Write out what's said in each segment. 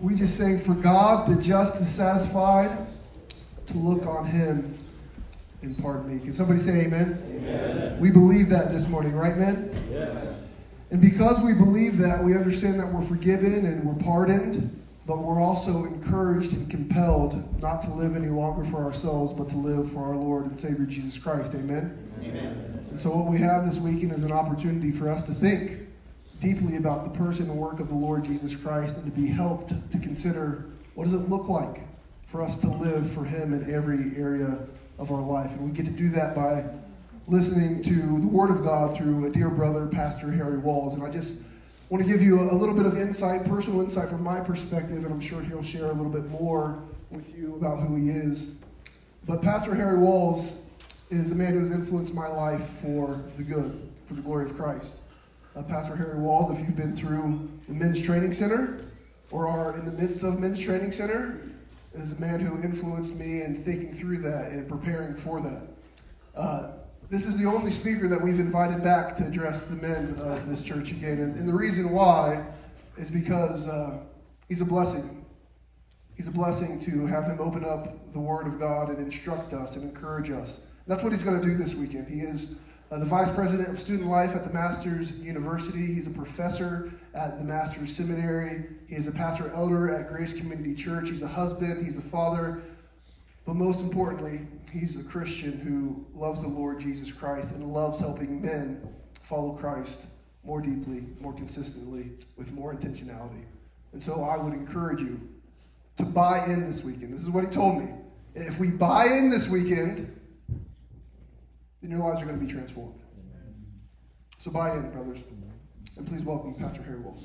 We just sang, For God, the just is satisfied to look on him and pardon me. Can somebody say amen? Amen. We believe that this morning, right, men? Yes. And because we believe that, we understand that we're forgiven and we're pardoned, but we're also encouraged and compelled not to live any longer for ourselves, but to live for our Lord and Savior Jesus Christ. Amen? Amen. And so, what we have this weekend is an opportunity for us to think deeply about the person and work of the Lord Jesus Christ and to be helped to consider what does it look like for us to live for Him in every area of our life. And we get to do that by listening to the Word of God through a dear brother, Pastor Harry Walls. And I just want to give you a little bit of insight, personal insight from my perspective, and I'm sure he'll share a little bit more with you about who he is. But Pastor Harry Walls is a man who has influenced my life for the good, for the glory of Christ. Uh, Pastor Harry Walls, if you've been through the Men's Training Center or are in the midst of Men's Training Center, is a man who influenced me in thinking through that and preparing for that. Uh, this is the only speaker that we've invited back to address the men of this church again. And, and the reason why is because uh, he's a blessing. He's a blessing to have him open up the Word of God and instruct us and encourage us. And that's what he's going to do this weekend. He is uh, the vice president of student life at the Masters University. He's a professor at the Masters Seminary. He is a pastor elder at Grace Community Church. He's a husband, he's a father. But most importantly, he's a Christian who loves the Lord Jesus Christ and loves helping men follow Christ more deeply, more consistently, with more intentionality. And so I would encourage you to buy in this weekend. This is what he told me. If we buy in this weekend, then your lives are going to be transformed. So buy in, brothers. And please welcome Pastor Harry Walls.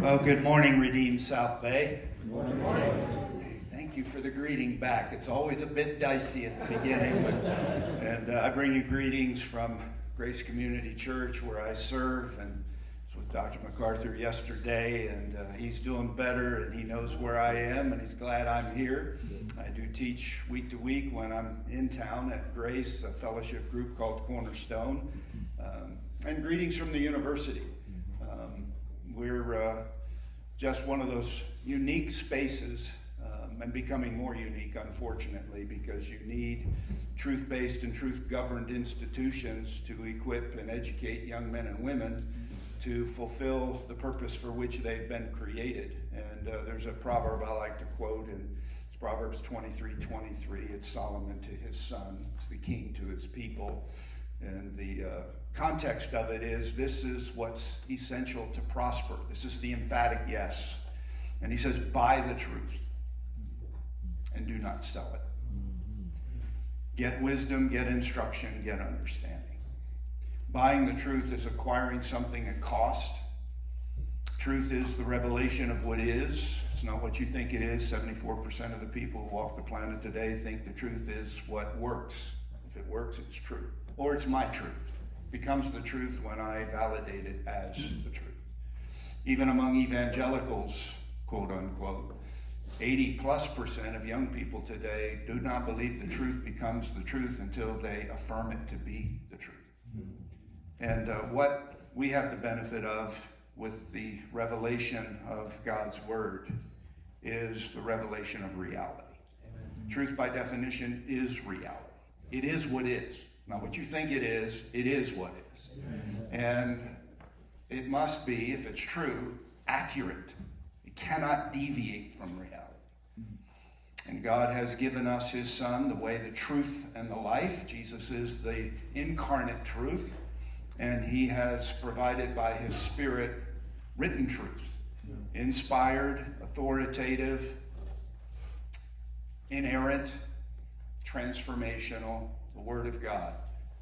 Well, good morning, Redeemed South Bay. Good morning. Thank you for the greeting back. It's always a bit dicey at the beginning. and uh, I bring you greetings from Grace Community Church where I serve and with Dr. MacArthur yesterday, and uh, he's doing better, and he knows where I am, and he's glad I'm here. I do teach week to week when I'm in town at Grace, a fellowship group called Cornerstone. Um, and greetings from the university. Um, we're uh, just one of those unique spaces um, and becoming more unique, unfortunately, because you need truth based and truth governed institutions to equip and educate young men and women to fulfill the purpose for which they've been created. And uh, there's a proverb I like to quote, it's Proverbs 23 23. It's Solomon to his son, it's the king to his people. And the uh, context of it is this is what's essential to prosper. This is the emphatic yes. And he says, buy the truth and do not sell it. Get wisdom, get instruction, get understanding. Buying the truth is acquiring something at cost. Truth is the revelation of what is. It's not what you think it is. 74% of the people who walk the planet today think the truth is what works. If it works, it's true. Or it's my truth. It becomes the truth when I validate it as the truth. Even among evangelicals, quote unquote, 80 plus percent of young people today do not believe the truth becomes the truth until they affirm it to be the truth. Hmm. And uh, what we have the benefit of with the revelation of God's Word is the revelation of reality. Amen. Truth, by definition, is reality. It is what is. Not what you think it is, it is what is. Amen. And it must be, if it's true, accurate. It cannot deviate from reality. And God has given us His Son, the way, the truth, and the life. Jesus is the incarnate truth and he has provided by his spirit written truth inspired authoritative inerrant transformational the word of god.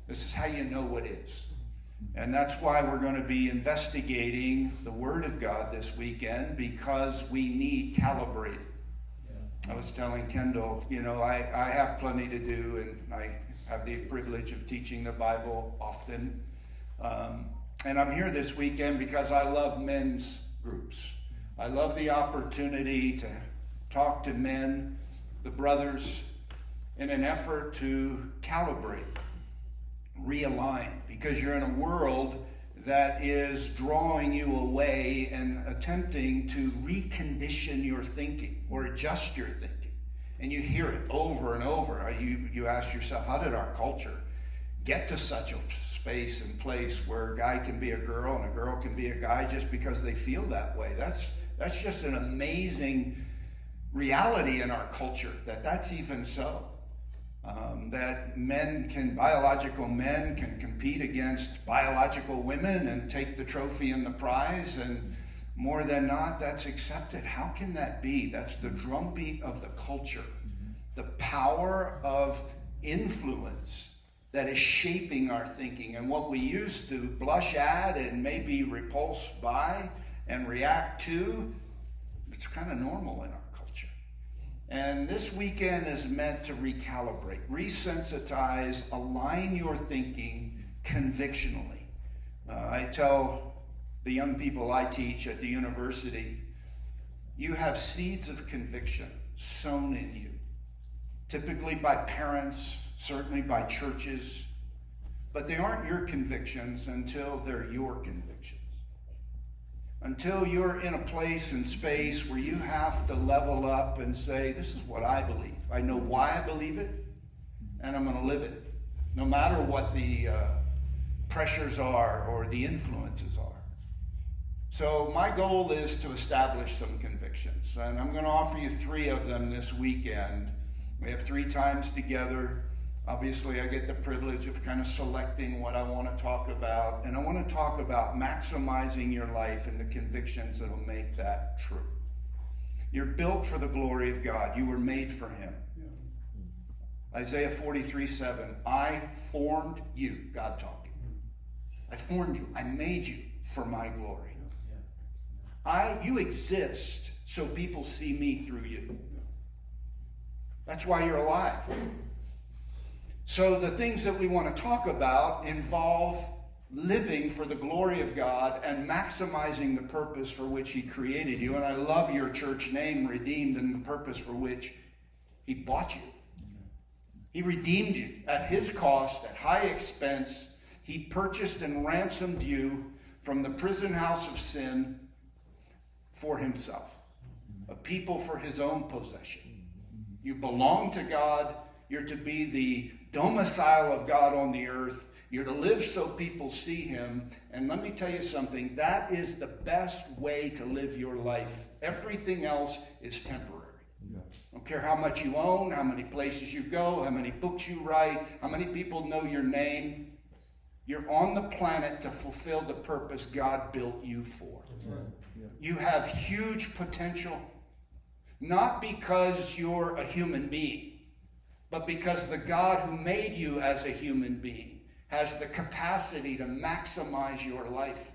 This is how you know what is. And that's why we're going to be investigating the word of god this weekend because we need calibrating. I was telling Kendall, you know, I, I have plenty to do, and I have the privilege of teaching the Bible often. Um, and I'm here this weekend because I love men's groups. I love the opportunity to talk to men, the brothers, in an effort to calibrate realign because you're in a world that is drawing you away and attempting to recondition your thinking or adjust your thinking. And you hear it over and over. You, you ask yourself, how did our culture get to such a space and place where a guy can be a girl and a girl can be a guy just because they feel that way? That's, that's just an amazing reality in our culture that that's even so. Um, that men can, biological men can compete against biological women and take the trophy and the prize, and more than not, that's accepted. How can that be? That's the drumbeat of the culture, the power of influence that is shaping our thinking. And what we used to blush at and maybe repulse by and react to, it's kind of normal in our culture. and this weekend is meant to recalibrate, resensitize, align your thinking convictionally. Uh, I tell the young people I teach at the university, you have seeds of conviction sown in you, typically by parents, certainly by churches, but they aren't your convictions until they're your convictions until you're in a place and space where you have to level up and say, This is what I believe. I know why I believe it, and I'm going to live it, no matter what the uh, pressures are or the influences are. So, my goal is to establish some convictions, and I'm going to offer you three of them this weekend. We have three times together. Obviously, I get the privilege of kind of selecting what I want to talk about, and I want to talk about maximizing your life and the convictions that will make that true. You're built for the glory of God, you were made for Him. Isaiah 43 7, I formed you, God talking. I formed you, I made you for my glory. I, you exist so people see me through you. That's why you're alive. So, the things that we want to talk about involve living for the glory of God and maximizing the purpose for which He created you. And I love your church name, Redeemed, and the purpose for which He bought you. He redeemed you at His cost, at high expense. He purchased and ransomed you from the prison house of sin for Himself, a people for His own possession. You belong to God. You're to be the domicile of God on the earth. You're to live so people see him. And let me tell you something that is the best way to live your life. Everything else is temporary. Yeah. Don't care how much you own, how many places you go, how many books you write, how many people know your name. You're on the planet to fulfill the purpose God built you for. Yeah. You have huge potential, not because you're a human being but because the God who made you as a human being has the capacity to maximize your life.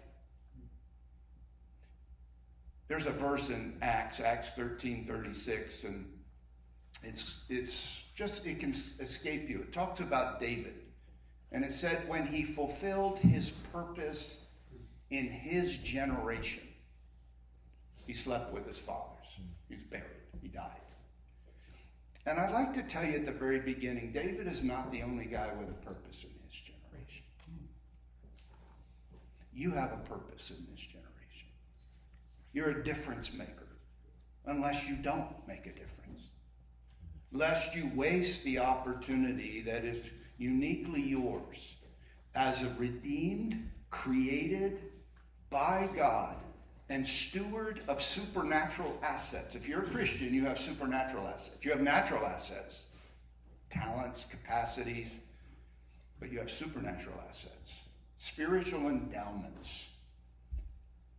There's a verse in Acts, Acts 13 36, and it's, it's just, it can escape you. It talks about David. And it said, when he fulfilled his purpose in his generation, he slept with his fathers. He's buried, he died. And I'd like to tell you at the very beginning David is not the only guy with a purpose in his generation. You have a purpose in this generation. You're a difference maker, unless you don't make a difference. Lest you waste the opportunity that is uniquely yours as a redeemed, created by God and steward of supernatural assets. If you're a Christian, you have supernatural assets. You have natural assets, talents, capacities, but you have supernatural assets, spiritual endowments,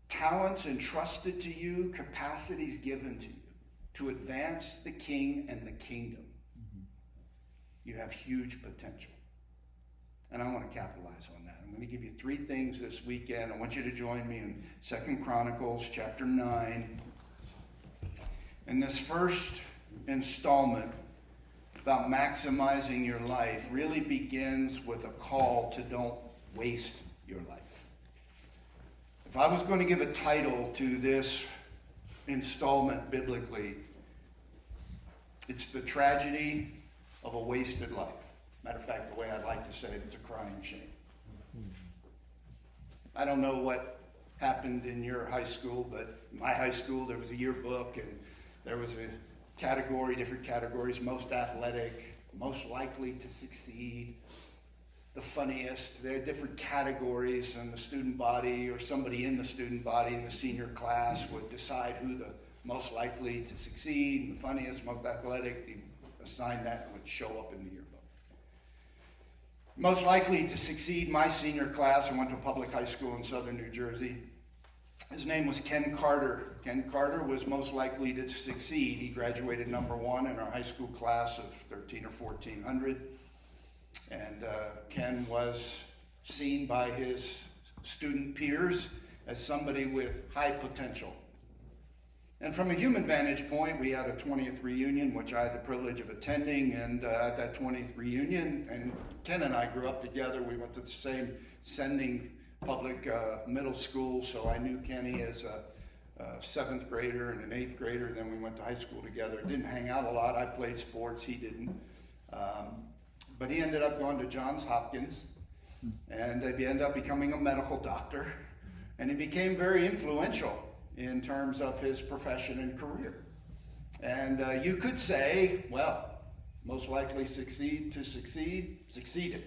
talents entrusted to you, capacities given to you to advance the king and the kingdom. Mm-hmm. You have huge potential. And I want to capitalize on that. I'm going to give you three things this weekend. I want you to join me in Second Chronicles chapter 9. And this first installment about maximizing your life really begins with a call to don't waste your life. If I was going to give a title to this installment biblically, it's the tragedy of a wasted life. Matter of fact, the way I'd like to say it, it's a crying shame. I don't know what happened in your high school, but my high school, there was a yearbook and there was a category, different categories, most athletic, most likely to succeed, the funniest. There are different categories, and the student body or somebody in the student body in the senior class would decide who the most likely to succeed, the funniest, most athletic, they assign that and would show up in the. Most likely to succeed, my senior class, I went to a public high school in southern New Jersey. His name was Ken Carter. Ken Carter was most likely to succeed. He graduated number one in our high school class of 13 or 1400. And uh, Ken was seen by his student peers as somebody with high potential. And from a human vantage point, we had a 20th reunion, which I had the privilege of attending. And uh, at that 20th reunion, and Ken and I grew up together. We went to the same sending public uh, middle school, so I knew Kenny as a, a, seventh grader and an eighth grader. Then we went to high school together. Didn't hang out a lot. I played sports, he didn't. Um, but he ended up going to Johns Hopkins, and he ended up becoming a medical doctor. And he became very influential in terms of his profession and career. And uh, you could say, well, most likely succeed to succeed, succeeded.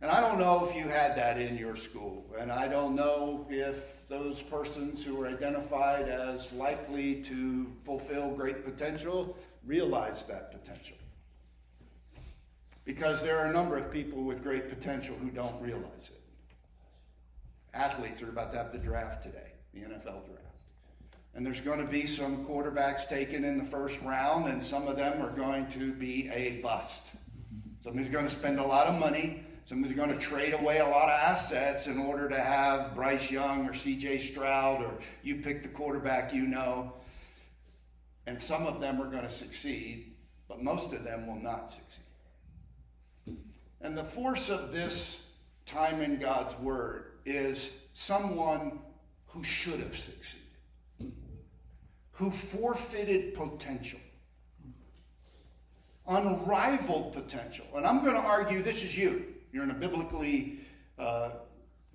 And I don't know if you had that in your school, and I don't know if those persons who were identified as likely to fulfill great potential realized that potential. Because there are a number of people with great potential who don't realize it. Athletes are about to have the draft today the NFL draft. And there's going to be some quarterbacks taken in the first round, and some of them are going to be a bust. Somebody's going to spend a lot of money. Somebody's going to trade away a lot of assets in order to have Bryce Young or CJ Stroud, or you pick the quarterback you know. And some of them are going to succeed, but most of them will not succeed. And the force of this time in God's Word is someone who should have succeeded, who forfeited potential, unrivaled potential. And I'm going to argue this is you. You're in a biblically uh,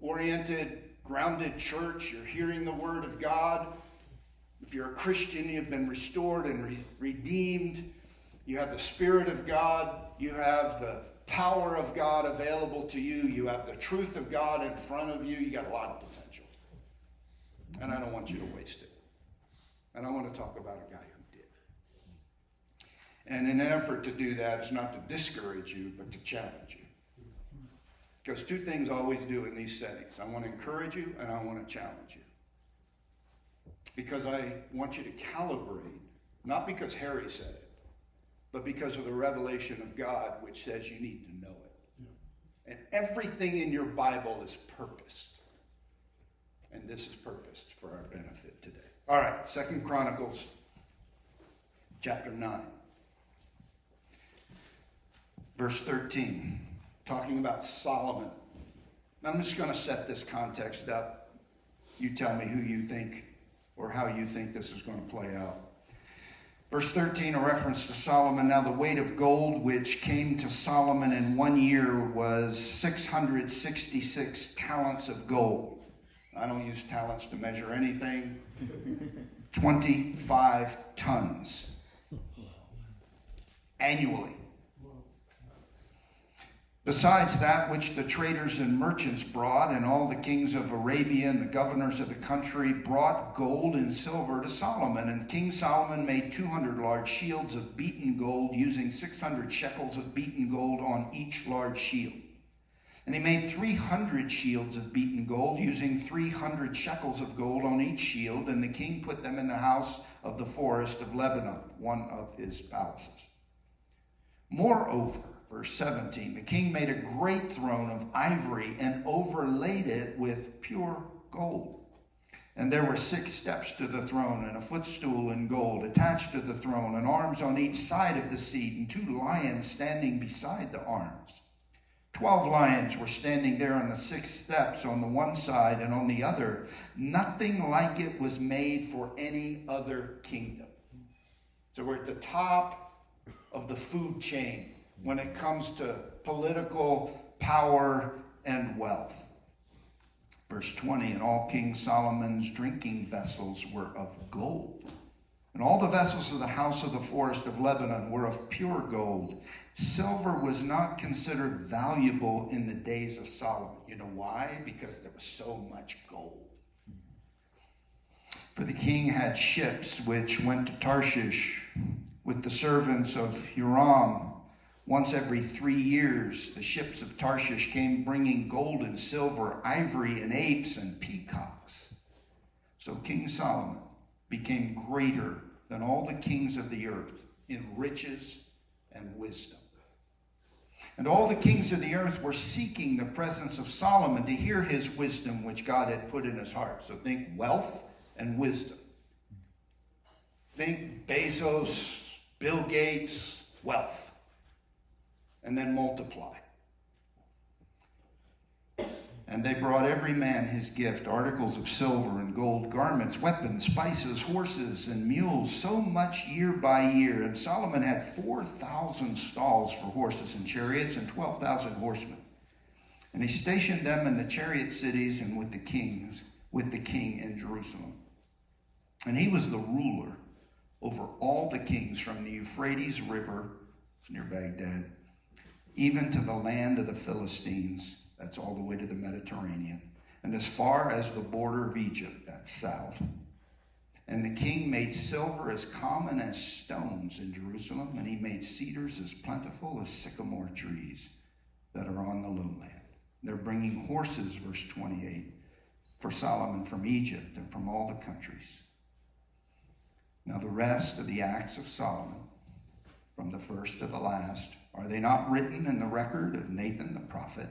oriented, grounded church, you're hearing the Word of God. If you're a Christian, you've been restored and re- redeemed. You have the Spirit of God. You have the power of God available to you. You have the truth of God in front of you. You got a lot of potential. And I don't want you to waste it. And I want to talk about a guy who did. And in an effort to do that, it's not to discourage you, but to challenge you. Because two things I always do in these settings I want to encourage you and I want to challenge you. Because I want you to calibrate, not because Harry said it, but because of the revelation of God, which says you need to know it. And everything in your Bible is purposed and this is purposed for our benefit today. All right, Second Chronicles chapter 9. Verse 13, talking about Solomon. I'm just going to set this context up. You tell me who you think or how you think this is going to play out. Verse 13, a reference to Solomon. Now, the weight of gold which came to Solomon in one year was 666 talents of gold. I don't use talents to measure anything. 25 tons annually. Besides that which the traders and merchants brought, and all the kings of Arabia and the governors of the country brought gold and silver to Solomon. And King Solomon made 200 large shields of beaten gold, using 600 shekels of beaten gold on each large shield. And he made 300 shields of beaten gold, using 300 shekels of gold on each shield, and the king put them in the house of the forest of Lebanon, one of his palaces. Moreover, verse 17, the king made a great throne of ivory and overlaid it with pure gold. And there were six steps to the throne, and a footstool in gold attached to the throne, and arms on each side of the seat, and two lions standing beside the arms. Twelve lions were standing there on the six steps on the one side and on the other. Nothing like it was made for any other kingdom. So we're at the top of the food chain when it comes to political power and wealth. Verse 20 And all King Solomon's drinking vessels were of gold. And all the vessels of the house of the forest of Lebanon were of pure gold. Silver was not considered valuable in the days of Solomon. You know why? Because there was so much gold. For the king had ships which went to Tarshish with the servants of Huram. Once every three years, the ships of Tarshish came bringing gold and silver, ivory and apes and peacocks. So King Solomon became greater than all the kings of the earth in riches and wisdom. And all the kings of the earth were seeking the presence of Solomon to hear his wisdom, which God had put in his heart. So think wealth and wisdom. Think Bezos, Bill Gates, wealth. And then multiply. And they brought every man his gift articles of silver and gold, garments, weapons, spices, horses, and mules, so much year by year. And Solomon had 4,000 stalls for horses and chariots and 12,000 horsemen. And he stationed them in the chariot cities and with the kings, with the king in Jerusalem. And he was the ruler over all the kings from the Euphrates River, near Baghdad, even to the land of the Philistines that's all the way to the Mediterranean. And as far as the border of Egypt, that's south. And the king made silver as common as stones in Jerusalem, and he made cedars as plentiful as sycamore trees that are on the lowland. They're bringing horses, verse 28, for Solomon from Egypt and from all the countries. Now, the rest of the acts of Solomon, from the first to the last, are they not written in the record of Nathan the prophet?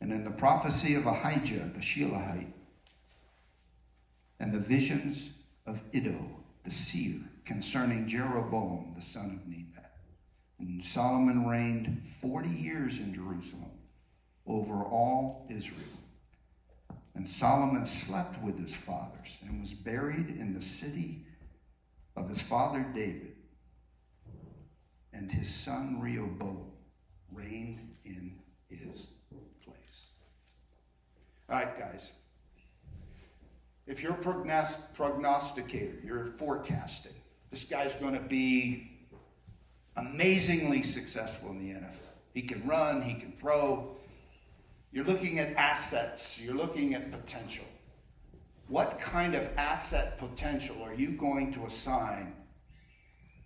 And in the prophecy of Ahijah the Shilonite, and the visions of Iddo the seer concerning Jeroboam the son of Nebat. And Solomon reigned 40 years in Jerusalem over all Israel. And Solomon slept with his fathers and was buried in the city of his father David. And his son Rehoboam reigned in his all right, guys. If you're a prognosticator, you're forecasting, this guy's going to be amazingly successful in the NFL. He can run, he can throw. You're looking at assets, you're looking at potential. What kind of asset potential are you going to assign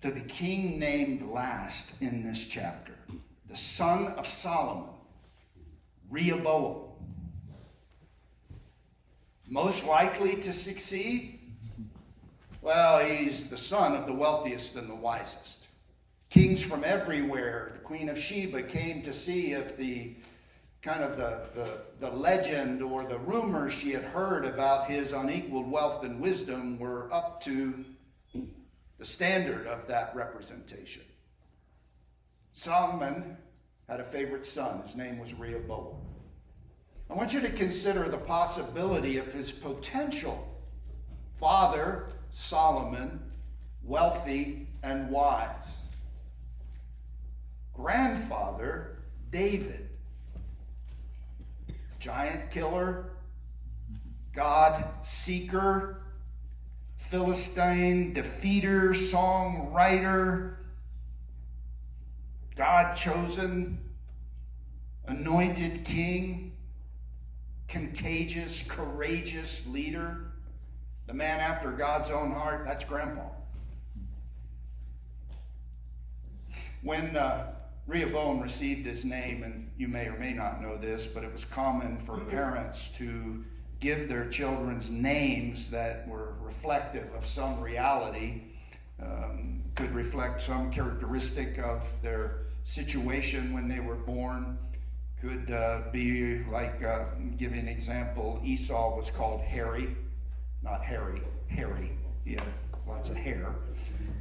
to the king named last in this chapter? The son of Solomon, Rehoboam most likely to succeed? Well, he's the son of the wealthiest and the wisest. Kings from everywhere, the Queen of Sheba came to see if the kind of the, the, the legend or the rumors she had heard about his unequaled wealth and wisdom were up to the standard of that representation. Solomon had a favorite son. His name was Rehoboam. I want you to consider the possibility of his potential. Father, Solomon, wealthy and wise. Grandfather, David, giant killer, God seeker, Philistine defeater, songwriter, God chosen, anointed king contagious, courageous leader, the man after God's own heart, that's Grandpa. When uh, Rehoboam received his name, and you may or may not know this, but it was common for parents to give their children's names that were reflective of some reality, um, could reflect some characteristic of their situation when they were born could uh, be like, uh, give an example, Esau was called Harry, not Harry, Harry. He had lots of hair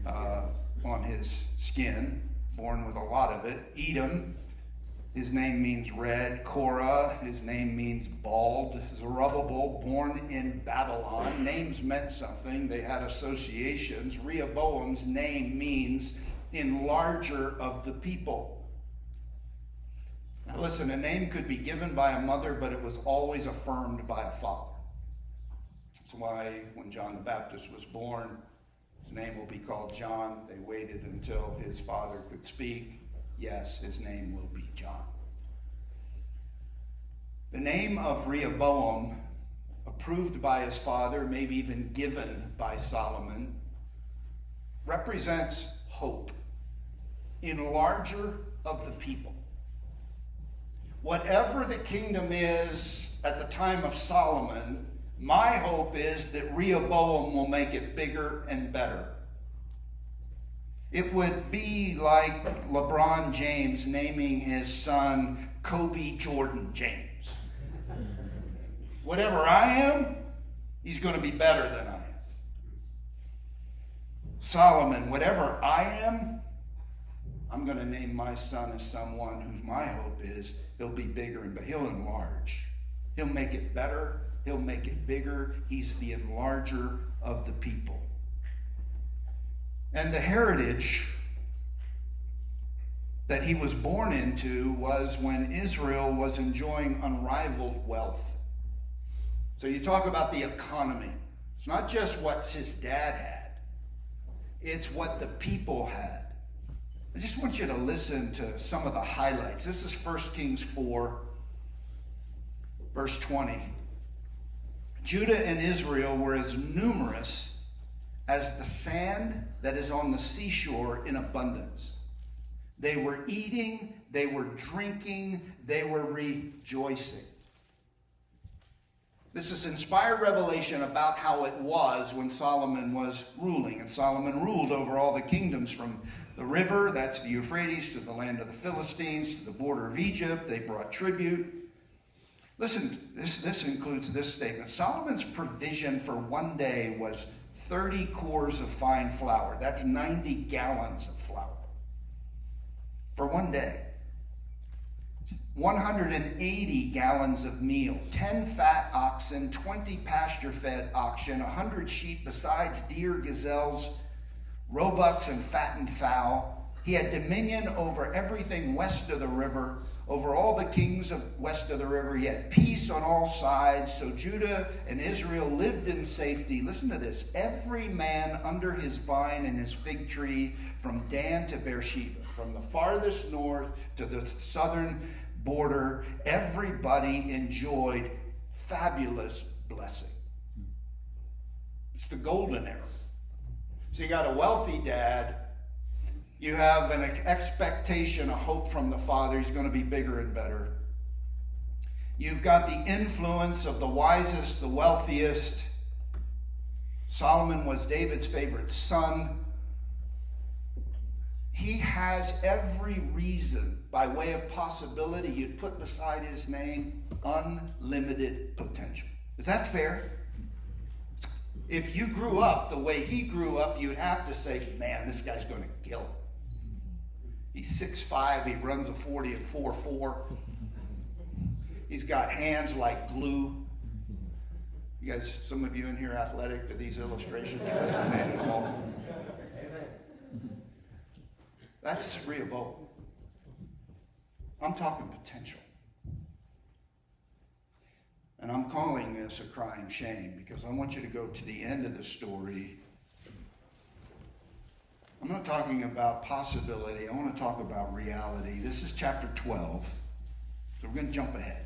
uh, on his skin, born with a lot of it. Edom, his name means red. Korah, his name means bald. Zerubbabel, born in Babylon. Names meant something, they had associations. Rehoboam's name means enlarger of the people. Listen, a name could be given by a mother, but it was always affirmed by a father. That's why when John the Baptist was born, his name will be called John. They waited until his father could speak. Yes, his name will be John. The name of Rehoboam, approved by his father, maybe even given by Solomon, represents hope, in larger of the people. Whatever the kingdom is at the time of Solomon, my hope is that Rehoboam will make it bigger and better. It would be like LeBron James naming his son Kobe Jordan James. Whatever I am, he's going to be better than I am. Solomon, whatever I am, I'm going to name my son as someone whose my hope is he'll be bigger and but he'll enlarge. He'll make it better. He'll make it bigger. He's the enlarger of the people. And the heritage that he was born into was when Israel was enjoying unrivaled wealth. So you talk about the economy. It's not just what his dad had, it's what the people had. I just want you to listen to some of the highlights. This is 1 Kings 4, verse 20. Judah and Israel were as numerous as the sand that is on the seashore in abundance. They were eating, they were drinking, they were rejoicing. This is inspired revelation about how it was when Solomon was ruling. And Solomon ruled over all the kingdoms from the river, that's the Euphrates, to the land of the Philistines, to the border of Egypt. They brought tribute. Listen, this, this includes this statement Solomon's provision for one day was 30 cors of fine flour. That's 90 gallons of flour for one day. 180 gallons of meal, 10 fat oxen, 20 pasture fed oxen, 100 sheep, besides deer, gazelles, roebucks, and fattened fowl. He had dominion over everything west of the river, over all the kings of west of the river. He had peace on all sides. So Judah and Israel lived in safety. Listen to this every man under his vine and his fig tree, from Dan to Beersheba, from the farthest north to the southern border, everybody enjoyed fabulous blessing. It's the golden era. So you got a wealthy dad. You have an expectation, a hope from the father. He's going to be bigger and better. You've got the influence of the wisest, the wealthiest. Solomon was David's favorite son he has every reason, by way of possibility, you'd put beside his name unlimited potential. Is that fair? If you grew up the way he grew up, you'd have to say, man, this guy's going to kill him. He's 6'5, he runs a 40 and 4'4. He's got hands like glue. You guys, some of you in here athletic, do these illustrations resonate at all? That's Rehoboam. I'm talking potential. And I'm calling this a crying shame because I want you to go to the end of the story. I'm not talking about possibility, I want to talk about reality. This is chapter 12. So we're going to jump ahead.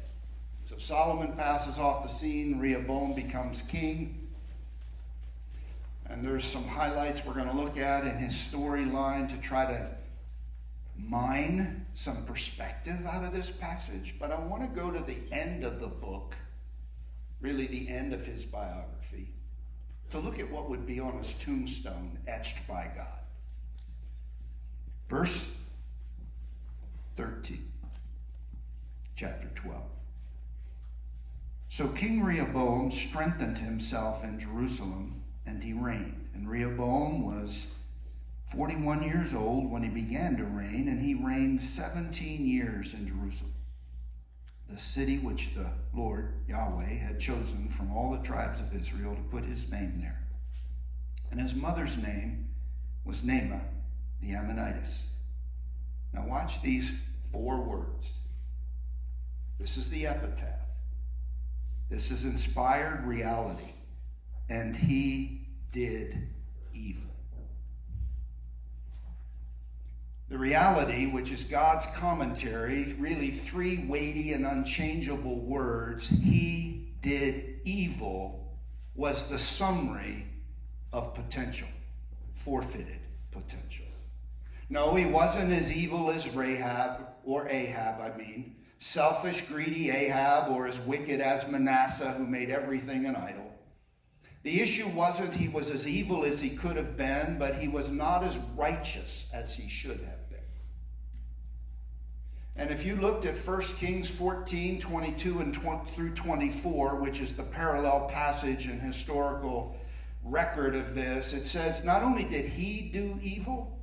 So Solomon passes off the scene, Rehoboam becomes king. And there's some highlights we're going to look at in his storyline to try to mine some perspective out of this passage, but I want to go to the end of the book, really the end of his biography, to look at what would be on his tombstone etched by God. Verse 13, chapter 12. So King Rehoboam strengthened himself in Jerusalem, and he reigned. And Rehoboam was 41 years old when he began to reign, and he reigned 17 years in Jerusalem, the city which the Lord Yahweh had chosen from all the tribes of Israel to put his name there. And his mother's name was Naamah the Ammonitess. Now, watch these four words This is the epitaph. This is inspired reality. And he did evil. The reality, which is God's commentary, really three weighty and unchangeable words, he did evil, was the summary of potential, forfeited potential. No, he wasn't as evil as Rahab, or Ahab, I mean, selfish, greedy Ahab, or as wicked as Manasseh, who made everything an idol. The issue wasn't he was as evil as he could have been, but he was not as righteous as he should have been. And if you looked at 1 Kings 14, 22 and 20, through 24, which is the parallel passage and historical record of this, it says not only did he do evil,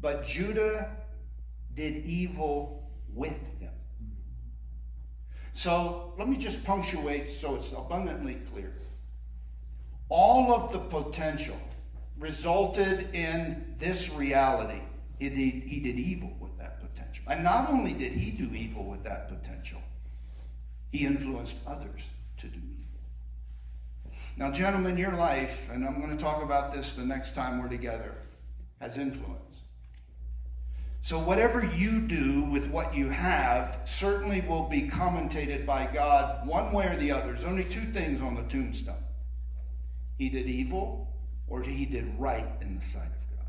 but Judah did evil with him. So let me just punctuate so it's abundantly clear all of the potential resulted in this reality. He did, he did evil with that potential. And not only did he do evil with that potential, he influenced others to do evil. Now, gentlemen, your life, and I'm going to talk about this the next time we're together, has influence. So, whatever you do with what you have certainly will be commentated by God one way or the other. There's only two things on the tombstone he did evil or he did right in the sight of God.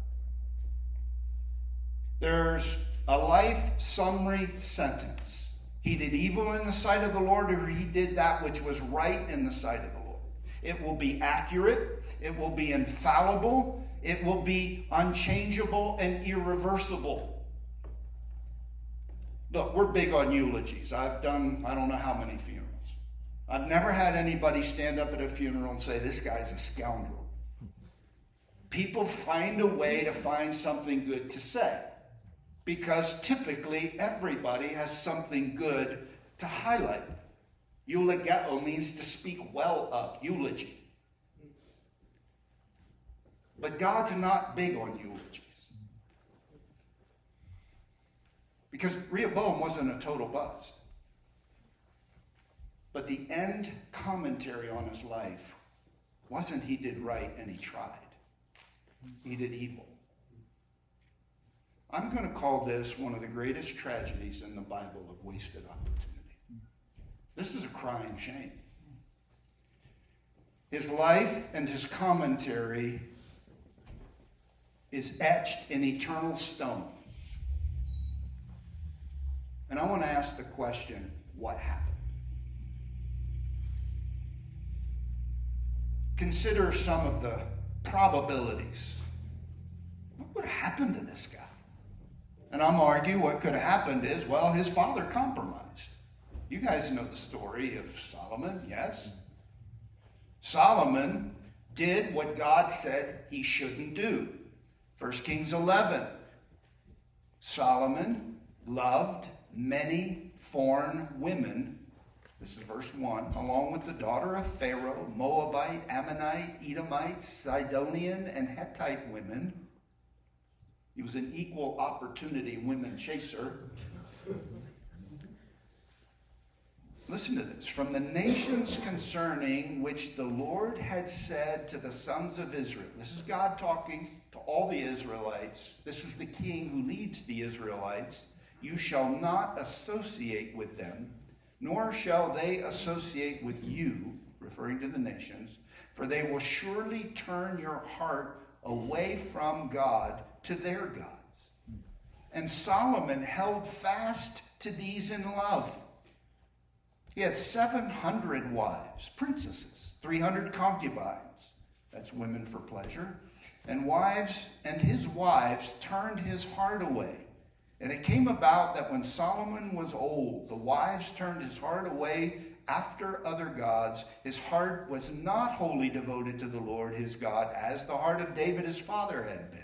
There's a life summary sentence. He did evil in the sight of the Lord, or he did that which was right in the sight of the Lord. It will be accurate, it will be infallible, it will be unchangeable and irreversible. Look, we're big on eulogies. I've done, I don't know how many funerals. I've never had anybody stand up at a funeral and say, This guy's a scoundrel. People find a way to find something good to say because typically everybody has something good to highlight. Eulogeo means to speak well of, eulogy. But God's not big on eulogies. Because Rehoboam wasn't a total bust. But the end commentary on his life wasn't he did right and he tried, he did evil. I'm going to call this one of the greatest tragedies in the Bible of wasted opportunity. This is a crying shame. His life and his commentary is etched in eternal stone. And I want to ask the question what happened? Consider some of the probabilities. What would have happened to this guy? And I'm argue what could have happened is, well, his father compromised. You guys know the story of Solomon, yes? Solomon did what God said he shouldn't do. 1 Kings 11. Solomon loved many foreign women this is verse 1. Along with the daughter of Pharaoh, Moabite, Ammonite, Edomite, Sidonian, and Hittite women. He was an equal opportunity women chaser. Listen to this. From the nations concerning which the Lord had said to the sons of Israel. This is God talking to all the Israelites. This is the king who leads the Israelites. You shall not associate with them nor shall they associate with you, referring to the nations, for they will surely turn your heart away from God to their gods. And Solomon held fast to these in love. He had 700 wives, princesses, 300 concubines, that's women for pleasure, and wives, and his wives turned his heart away and it came about that when Solomon was old, the wives turned his heart away after other gods. His heart was not wholly devoted to the Lord his God, as the heart of David his father had been.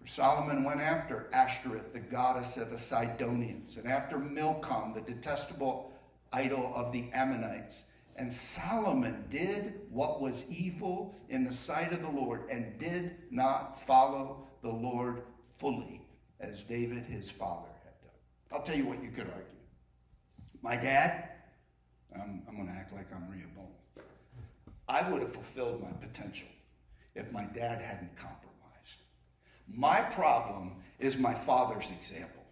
For Solomon went after Ashtoreth, the goddess of the Sidonians, and after Milcom, the detestable idol of the Ammonites. And Solomon did what was evil in the sight of the Lord and did not follow the Lord fully as David his father had done. I'll tell you what you could argue. My dad, I'm, I'm going to act like I'm Rehoboam. I would have fulfilled my potential if my dad hadn't compromised. My problem is my father's example.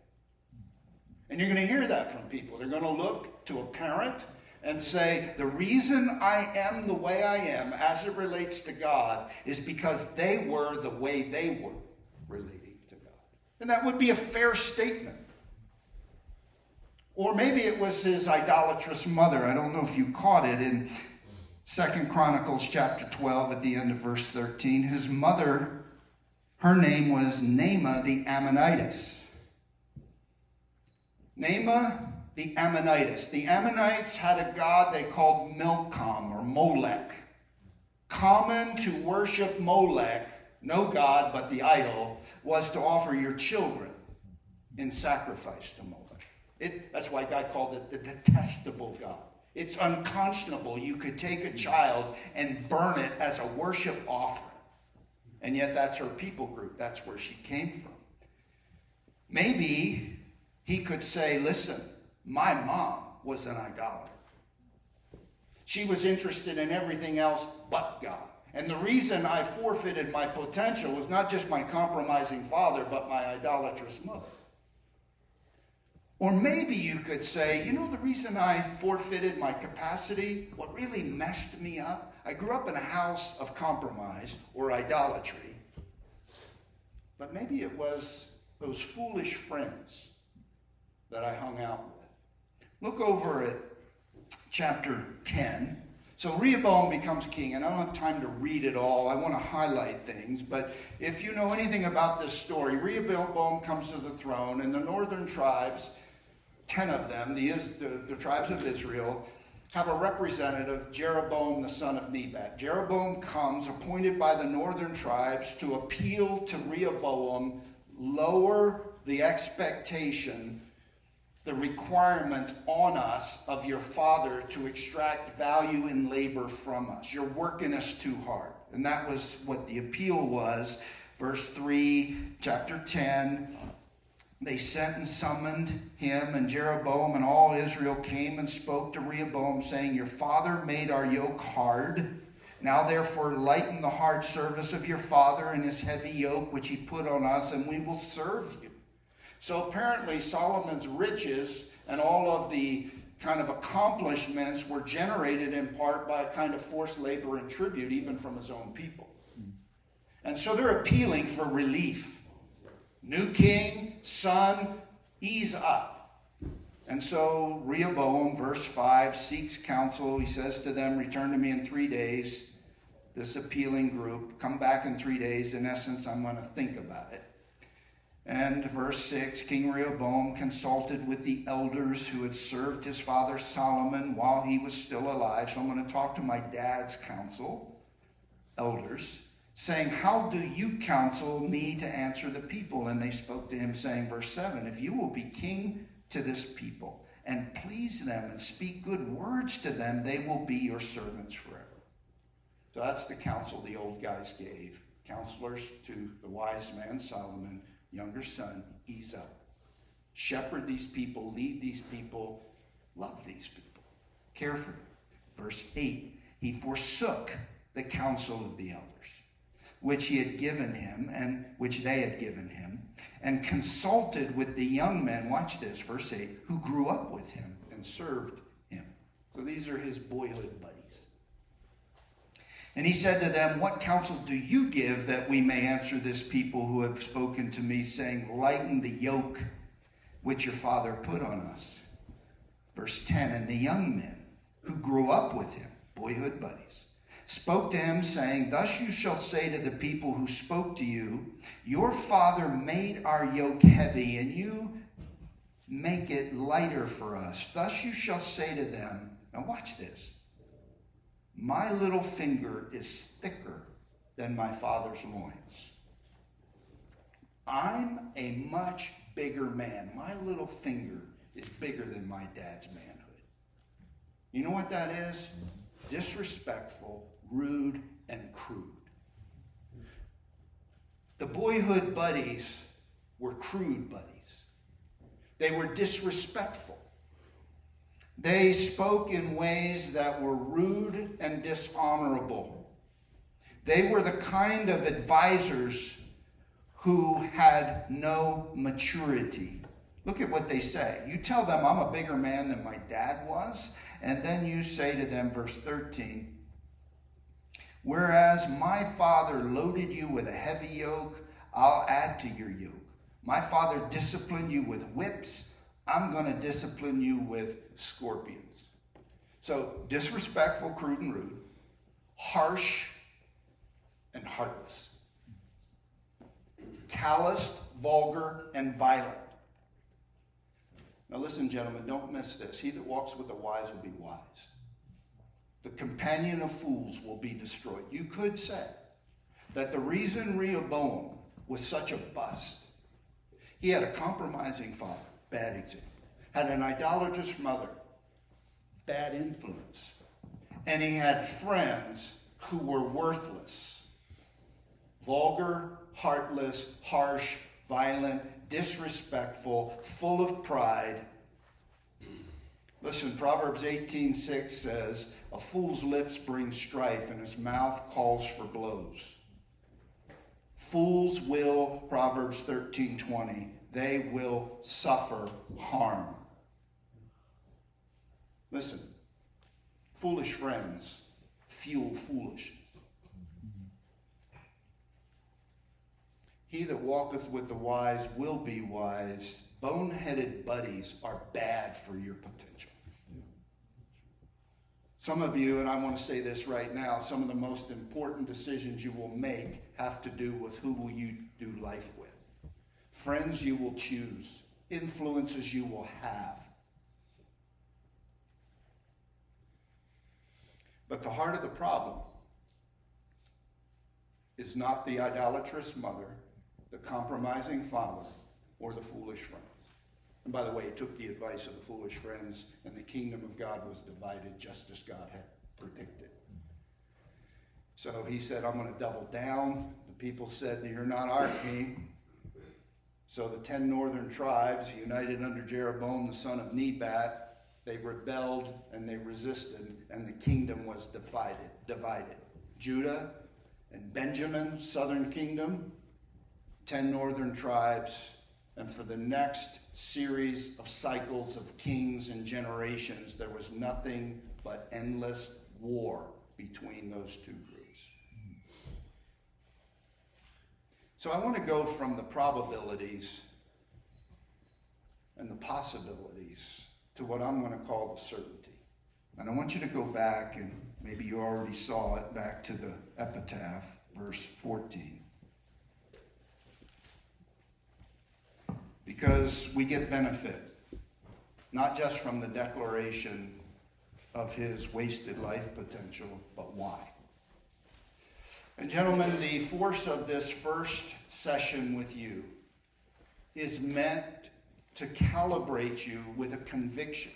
And you're going to hear that from people. They're going to look to a parent and say, The reason I am the way I am as it relates to God is because they were the way they were God. And that would be a fair statement. Or maybe it was his idolatrous mother. I don't know if you caught it in Second Chronicles chapter 12 at the end of verse 13. His mother, her name was Naamah the Ammonitess. Naamah the Ammonites. The Ammonites had a god they called Milcom or Molech. Common to worship Molech, no god but the idol, was to offer your children in sacrifice to Molech. It, that's why God called it the detestable God. It's unconscionable. You could take a child and burn it as a worship offering. And yet, that's her people group. That's where she came from. Maybe he could say, Listen, my mom was an idolater. She was interested in everything else but God. And the reason I forfeited my potential was not just my compromising father, but my idolatrous mother. Or maybe you could say, you know, the reason I forfeited my capacity, what really messed me up, I grew up in a house of compromise or idolatry. But maybe it was those foolish friends that I hung out with. Look over at chapter 10. So Rehoboam becomes king, and I don't have time to read it all. I want to highlight things, but if you know anything about this story, Rehoboam comes to the throne, and the northern tribes, 10 of them, the, the, the tribes of Israel, have a representative, Jeroboam the son of Nebat. Jeroboam comes, appointed by the northern tribes, to appeal to Rehoboam, lower the expectation the requirement on us of your father to extract value in labor from us. You're working us too hard. And that was what the appeal was. Verse 3, chapter 10. They sent and summoned him, and Jeroboam and all Israel came and spoke to Rehoboam, saying, Your father made our yoke hard. Now, therefore, lighten the hard service of your father and his heavy yoke which he put on us, and we will serve you. So apparently, Solomon's riches and all of the kind of accomplishments were generated in part by a kind of forced labor and tribute, even from his own people. And so they're appealing for relief. New king, son, ease up. And so Rehoboam, verse 5, seeks counsel. He says to them, Return to me in three days. This appealing group, come back in three days. In essence, I'm going to think about it. And verse 6 King Rehoboam consulted with the elders who had served his father Solomon while he was still alive. So I'm going to talk to my dad's council, elders, saying, How do you counsel me to answer the people? And they spoke to him, saying, Verse 7 If you will be king to this people and please them and speak good words to them, they will be your servants forever. So that's the counsel the old guys gave. Counselors to the wise man Solomon younger son, ease up. Shepherd these people, lead these people, love these people, care for them. Verse 8 He forsook the counsel of the elders, which he had given him and which they had given him, and consulted with the young men, watch this, verse 8, who grew up with him and served him. So these are his boyhood buddies. And he said to them, What counsel do you give that we may answer this people who have spoken to me, saying, Lighten the yoke which your father put on us? Verse 10 And the young men who grew up with him, boyhood buddies, spoke to him, saying, Thus you shall say to the people who spoke to you, Your father made our yoke heavy, and you make it lighter for us. Thus you shall say to them, Now watch this. My little finger is thicker than my father's loins. I'm a much bigger man. My little finger is bigger than my dad's manhood. You know what that is? Disrespectful, rude, and crude. The boyhood buddies were crude buddies. They were disrespectful. They spoke in ways that were rude and dishonorable. They were the kind of advisors who had no maturity. Look at what they say. You tell them, I'm a bigger man than my dad was, and then you say to them, verse 13, Whereas my father loaded you with a heavy yoke, I'll add to your yoke. My father disciplined you with whips, I'm going to discipline you with scorpions. So, disrespectful, crude, and rude, harsh, and heartless, calloused, vulgar, and violent. Now, listen, gentlemen, don't miss this. He that walks with the wise will be wise. The companion of fools will be destroyed. You could say that the reason Rehoboam was such a bust, he had a compromising father, bad example, had an idolatrous mother, bad influence, and he had friends who were worthless, vulgar, heartless, harsh, violent, disrespectful, full of pride. Listen, Proverbs 18:6 says, "A fool's lips bring strife, and his mouth calls for blows." Fools will, Proverbs 13:20, they will suffer harm. Listen, foolish friends fuel foolishness. He that walketh with the wise will be wise. Boneheaded buddies are bad for your potential. Some of you, and I want to say this right now, some of the most important decisions you will make have to do with who will you do life with. Friends you will choose, influences you will have. But the heart of the problem is not the idolatrous mother the compromising father, or the foolish friends. And by the way, he took the advice of the foolish friends, and the kingdom of God was divided just as God had predicted. So he said, I'm going to double down. The people said, You're not our king. So the ten northern tribes, united under Jeroboam the son of Nebat, they rebelled and they resisted, and the kingdom was divided. Divided. Judah and Benjamin, southern kingdom, 10 northern tribes, and for the next series of cycles of kings and generations, there was nothing but endless war between those two groups. So I want to go from the probabilities and the possibilities to what I'm going to call the certainty. And I want you to go back, and maybe you already saw it, back to the epitaph, verse 14. because we get benefit, not just from the declaration of his wasted life potential, but why. And, gentlemen, the force of this first session with you is meant to calibrate you with a conviction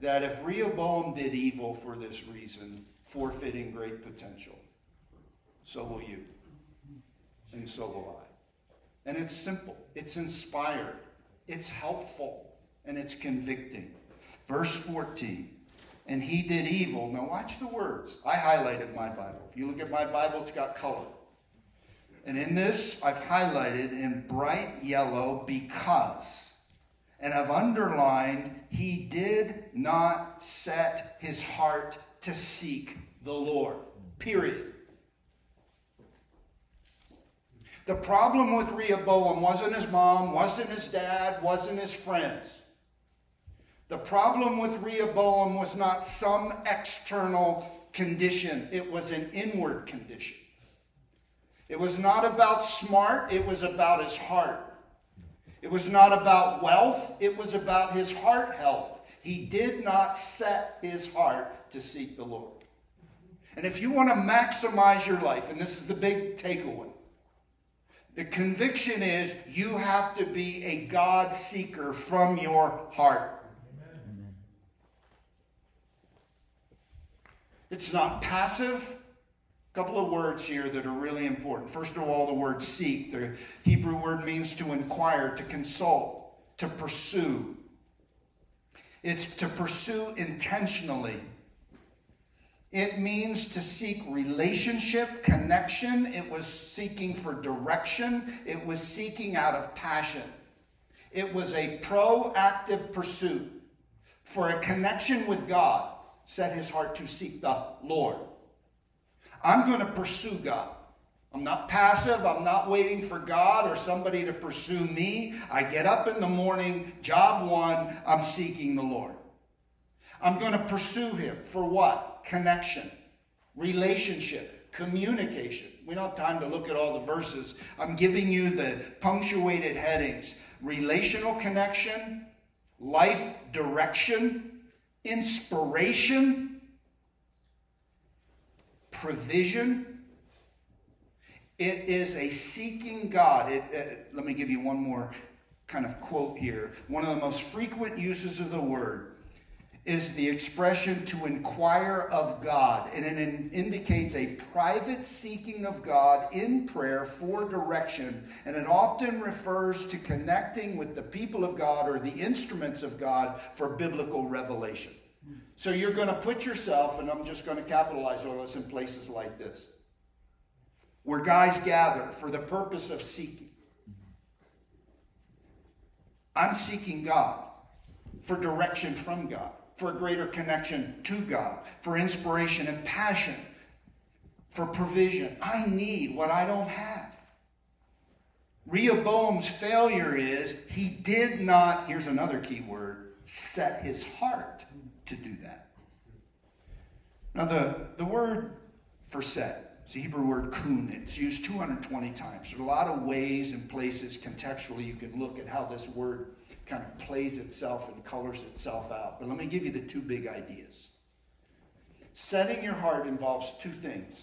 that if Rehoboam did evil for this reason, forfeiting great potential, so will you, and so will I. And it's simple, it's inspired, it's helpful, and it's convicting. Verse 14. And he did evil. Now, watch the words. I highlighted my Bible. If you look at my Bible, it's got color. And in this, I've highlighted in bright yellow because. And I've underlined, he did not set his heart to seek the Lord. Period. The problem with Rehoboam wasn't his mom, wasn't his dad, wasn't his friends. The problem with Rehoboam was not some external condition, it was an inward condition. It was not about smart, it was about his heart. It was not about wealth, it was about his heart health. He did not set his heart to seek the Lord. And if you want to maximize your life, and this is the big takeaway, the conviction is you have to be a God seeker from your heart. It's not passive. A couple of words here that are really important. First of all, the word seek. The Hebrew word means to inquire, to consult, to pursue. It's to pursue intentionally. It means to seek relationship, connection. It was seeking for direction. It was seeking out of passion. It was a proactive pursuit for a connection with God. Set his heart to seek the Lord. I'm going to pursue God. I'm not passive. I'm not waiting for God or somebody to pursue me. I get up in the morning, job one, I'm seeking the Lord. I'm going to pursue Him for what? Connection, relationship, communication. We don't have time to look at all the verses. I'm giving you the punctuated headings relational connection, life direction, inspiration, provision it is a seeking God. It, it, let me give you one more kind of quote here. One of the most frequent uses of the word is the expression to inquire of God, and it indicates a private seeking of God in prayer for direction, and it often refers to connecting with the people of God or the instruments of God for biblical revelation. So you're going to put yourself, and I'm just going to capitalize on this in places like this where guys gather for the purpose of seeking. I'm seeking God for direction from God, for a greater connection to God, for inspiration and passion, for provision. I need what I don't have. Rehoboam's failure is he did not, here's another key word, set his heart to do that. Now, the, the word for set it's the Hebrew word kun. It's used 220 times. There's a lot of ways and places contextually you can look at how this word kind of plays itself and colors itself out. But let me give you the two big ideas. Setting your heart involves two things.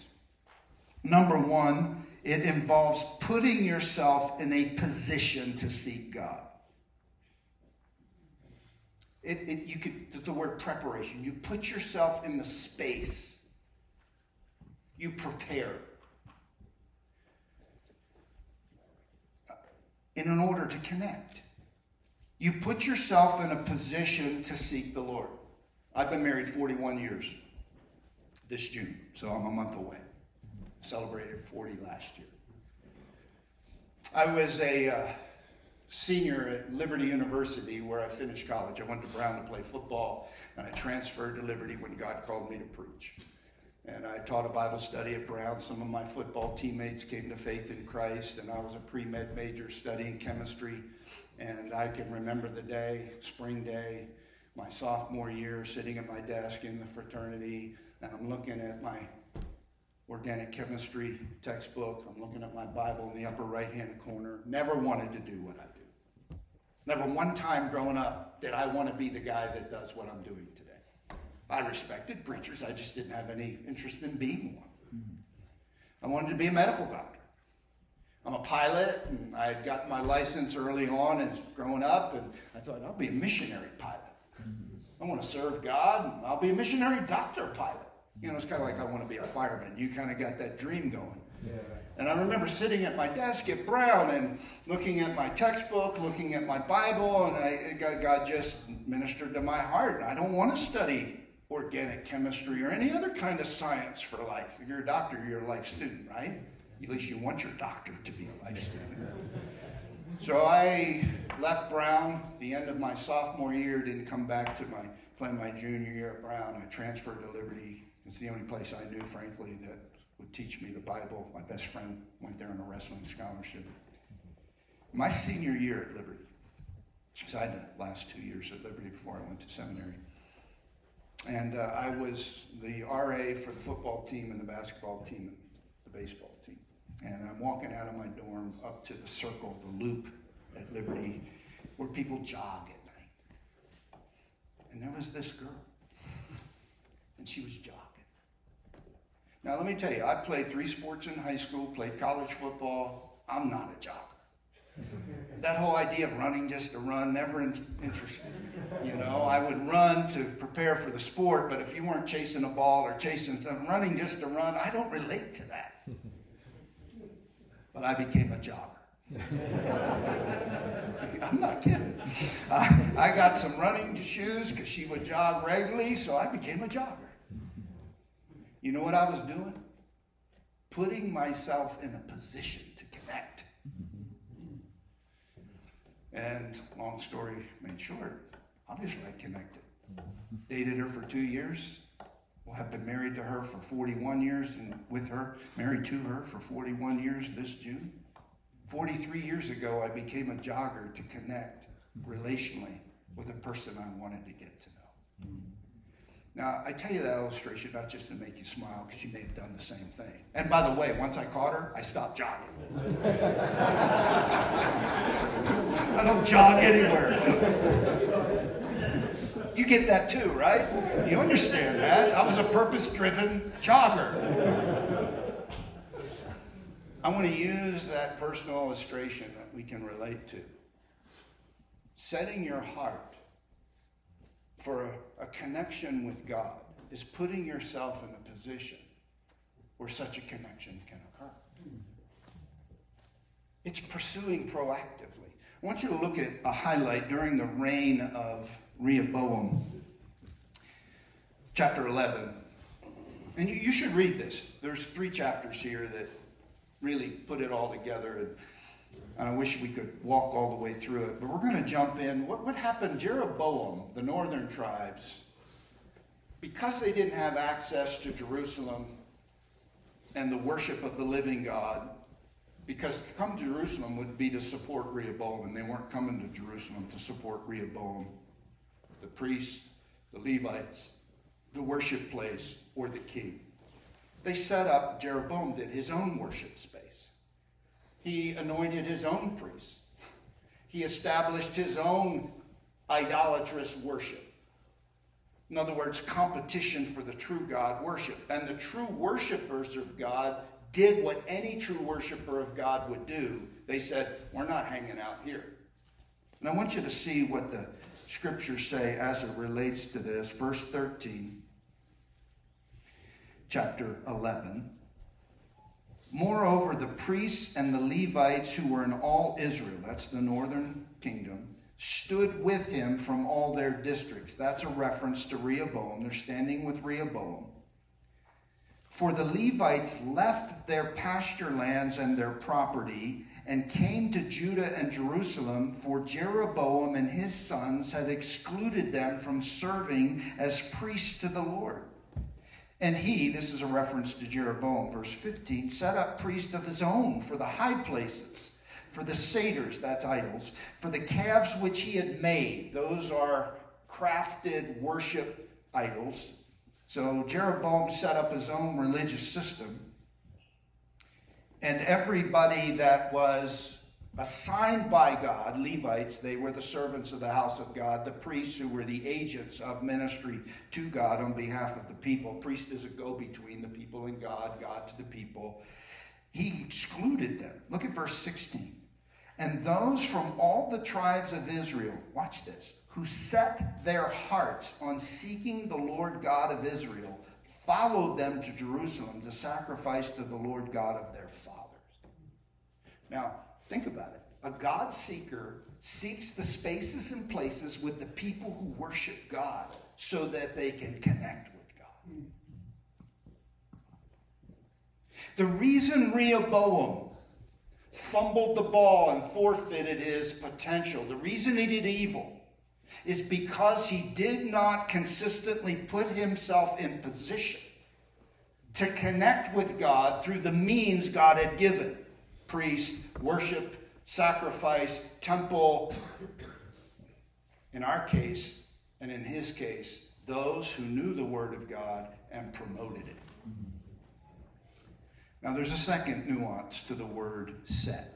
Number one, it involves putting yourself in a position to seek God. It, it, you could, the word preparation. You put yourself in the space you prepare. in an order to connect. You put yourself in a position to seek the Lord. I've been married 41 years this June, so I'm a month away. Celebrated 40 last year. I was a uh, senior at Liberty University where I finished college. I went to Brown to play football, and I transferred to Liberty when God called me to preach. And I taught a Bible study at Brown. Some of my football teammates came to faith in Christ, and I was a pre med major studying chemistry. And I can remember the day, spring day, my sophomore year, sitting at my desk in the fraternity, and I'm looking at my organic chemistry textbook. I'm looking at my Bible in the upper right hand corner. Never wanted to do what I do. Never one time growing up did I want to be the guy that does what I'm doing today. I respected preachers, I just didn't have any interest in being one. Hmm. I wanted to be a medical doctor. I'm a pilot, and I had gotten my license early on and growing up, and I thought I'll be a missionary pilot. I want to serve God, and I'll be a missionary doctor pilot. You know, it's kind of like I want to be a fireman. You kind of got that dream going. Yeah. And I remember sitting at my desk at Brown and looking at my textbook, looking at my Bible, and I, God just ministered to my heart. I don't want to study organic chemistry or any other kind of science for life. If you're a doctor, you're a life student, right? At least you want your doctor to be a life student. So I left Brown the end of my sophomore year, didn't come back to my play my junior year at Brown. I transferred to Liberty. It's the only place I knew, frankly, that would teach me the Bible. My best friend went there on a wrestling scholarship. My senior year at Liberty, so I had the last two years at Liberty before I went to seminary. And uh, I was the RA for the football team and the basketball team and the baseball. And I'm walking out of my dorm up to the circle, the loop at Liberty, where people jog at night. And there was this girl, and she was jogging. Now, let me tell you, I played three sports in high school, played college football. I'm not a jogger that whole idea of running just to run never interested me. You know, I would run to prepare for the sport, but if you weren't chasing a ball or chasing something, running just to run, I don't relate to that. But I became a jogger. I'm not kidding. I, I got some running shoes because she would jog regularly, so I became a jogger. You know what I was doing? Putting myself in a position to connect. And long story made short, obviously I connected. Dated her for two years. Have been married to her for 41 years and with her, married to her for 41 years this June. 43 years ago, I became a jogger to connect relationally with a person I wanted to get to know. Now, I tell you that illustration not just to make you smile, because you may have done the same thing. And by the way, once I caught her, I stopped jogging. I don't jog anywhere. You get that too, right? You understand that. I was a purpose driven jogger. I want to use that personal illustration that we can relate to. Setting your heart for a, a, connection with God is putting yourself in a position where such a connection can occur. It's pursuing proactively. I want you to look at a highlight during the reign of Rehoboam, chapter 11. And you, you should read this. There's three chapters here that really put it all together. And, and I wish we could walk all the way through it. But we're going to jump in. What, what happened? Jeroboam, the northern tribes, because they didn't have access to Jerusalem and the worship of the living God, because to come to Jerusalem would be to support Rehoboam, and they weren't coming to Jerusalem to support Rehoboam. The priests, the Levites, the worship place, or the king. They set up, Jeroboam did, his own worship space. He anointed his own priests. He established his own idolatrous worship. In other words, competition for the true God worship. And the true worshipers of God did what any true worshiper of God would do. They said, We're not hanging out here. And I want you to see what the scriptures say as it relates to this. Verse 13 chapter 11. Moreover, the priests and the Levites who were in all Israel, that's the northern kingdom, stood with him from all their districts. That's a reference to Rehoboam. They're standing with Rehoboam. For the Levites left their pasture lands and their property and came to Judah and Jerusalem, for Jeroboam and his sons had excluded them from serving as priests to the Lord. And he, this is a reference to Jeroboam, verse 15, set up priests of his own for the high places, for the satyrs, that's idols, for the calves which he had made. Those are crafted worship idols. So Jeroboam set up his own religious system. And everybody that was assigned by God, Levites, they were the servants of the house of God, the priests who were the agents of ministry to God on behalf of the people. Priest is a go between the people and God, God to the people. He excluded them. Look at verse 16. And those from all the tribes of Israel, watch this, who set their hearts on seeking the Lord God of Israel, followed them to Jerusalem to sacrifice to the Lord God of their. Now, Think about it. A God seeker seeks the spaces and places with the people who worship God so that they can connect with God. The reason Rehoboam fumbled the ball and forfeited his potential, the reason he did evil, is because he did not consistently put himself in position to connect with God through the means God had given priest, worship, sacrifice, temple. In our case, and in his case, those who knew the Word of God and promoted it. Now, there's a second nuance to the word set.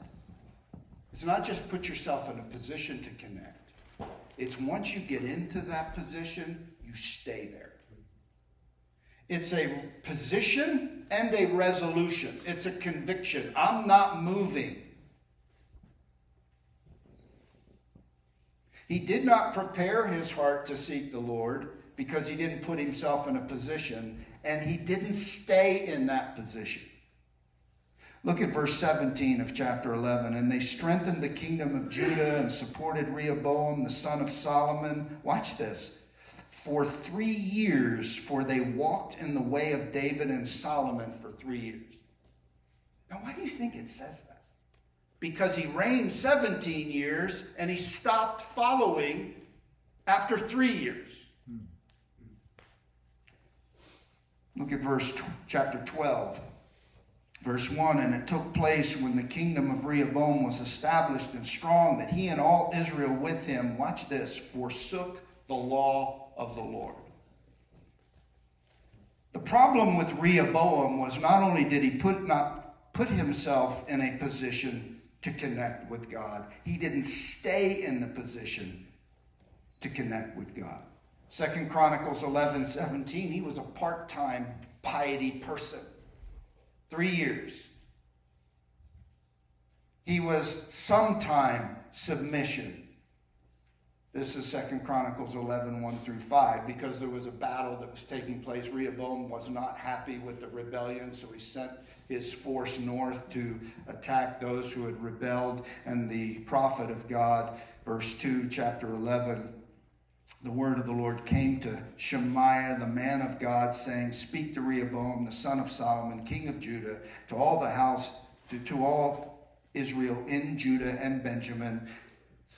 It's not just put yourself in a position to connect, it's once you get into that position, you stay there. It's a position and a resolution. It's a conviction. I'm not moving. He did not prepare his heart to seek the Lord because he didn't put himself in a position and he didn't stay in that position. Look at verse 17 of chapter 11. And they strengthened the kingdom of Judah and supported Rehoboam, the son of Solomon. Watch this. For three years, for they walked in the way of David and Solomon for three years. Now, why do you think it says that? Because he reigned 17 years and he stopped following after three years. Look at verse chapter 12. Verse 1 And it took place when the kingdom of Rehoboam was established and strong that he and all Israel with him, watch this, forsook the law of the Lord. The problem with Rehoboam was not only did he put, not put himself in a position to connect with God, he didn't stay in the position to connect with God. Second Chronicles 11 17, he was a part time piety person. Three years. He was sometime submission. This is Second Chronicles 11, 1 through 5, because there was a battle that was taking place. Rehoboam was not happy with the rebellion, so he sent his force north to attack those who had rebelled. And the prophet of God, verse 2, chapter 11, the word of the Lord came to Shemaiah, the man of God, saying, Speak to Rehoboam, the son of Solomon, king of Judah, to all the house, to, to all Israel in Judah and Benjamin.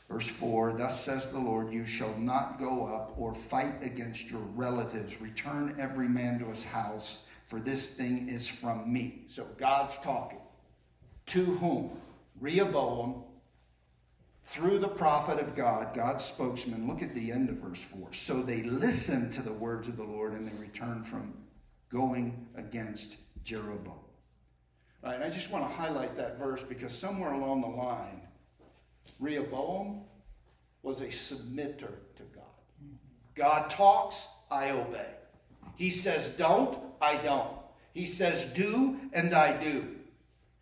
Verse 4 Thus says the Lord, You shall not go up or fight against your relatives. Return every man to his house, for this thing is from me. So God's talking. To whom? Rehoboam, through the prophet of God, God's spokesman. Look at the end of verse 4. So they listened to the words of the Lord and they returned from going against Jeroboam. All right, I just want to highlight that verse because somewhere along the line, Rehoboam was a submitter to God. God talks, I obey. He says don't, I don't. He says do, and I do.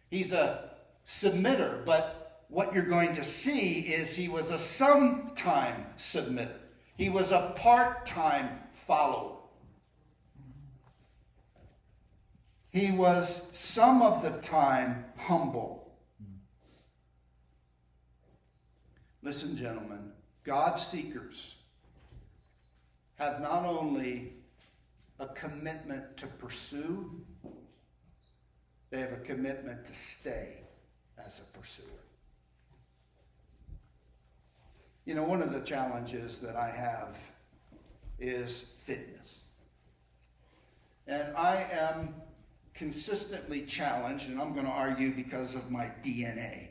He's a submitter, but what you're going to see is he was a sometime submitter. He was a part-time follower. He was some of the time humble. Listen, gentlemen, God seekers have not only a commitment to pursue, they have a commitment to stay as a pursuer. You know, one of the challenges that I have is fitness. And I am consistently challenged, and I'm going to argue because of my DNA,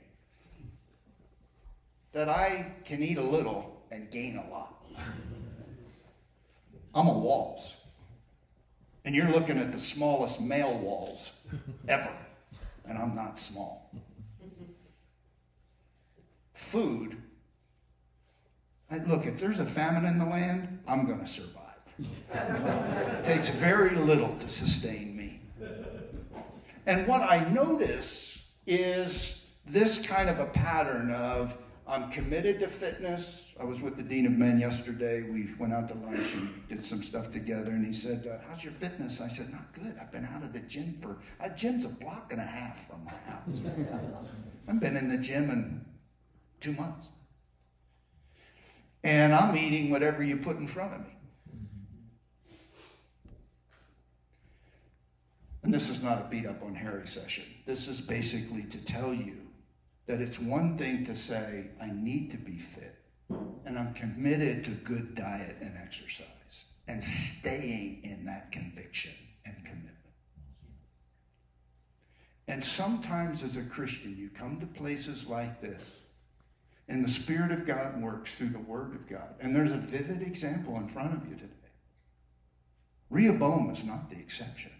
that I can eat a little and gain a lot. I'm a Walls. And you're looking at the smallest male Walls ever. And I'm not small. Food look, if there's a famine in the land, I'm going to survive. it takes very little to sustain me. And what I notice is this kind of a pattern of I'm committed to fitness. I was with the Dean of Men yesterday. We went out to lunch and did some stuff together. And he said, uh, How's your fitness? I said, Not good. I've been out of the gym for, a gym's a block and a half from my house. I've been in the gym in two months and I'm eating whatever you put in front of me. And this is not a beat up on Harry session. This is basically to tell you that it's one thing to say, I need to be fit, and I'm committed to good diet and exercise, and staying in that conviction and commitment. And sometimes as a Christian, you come to places like this and the Spirit of God works through the Word of God. And there's a vivid example in front of you today. Rehoboam is not the exception,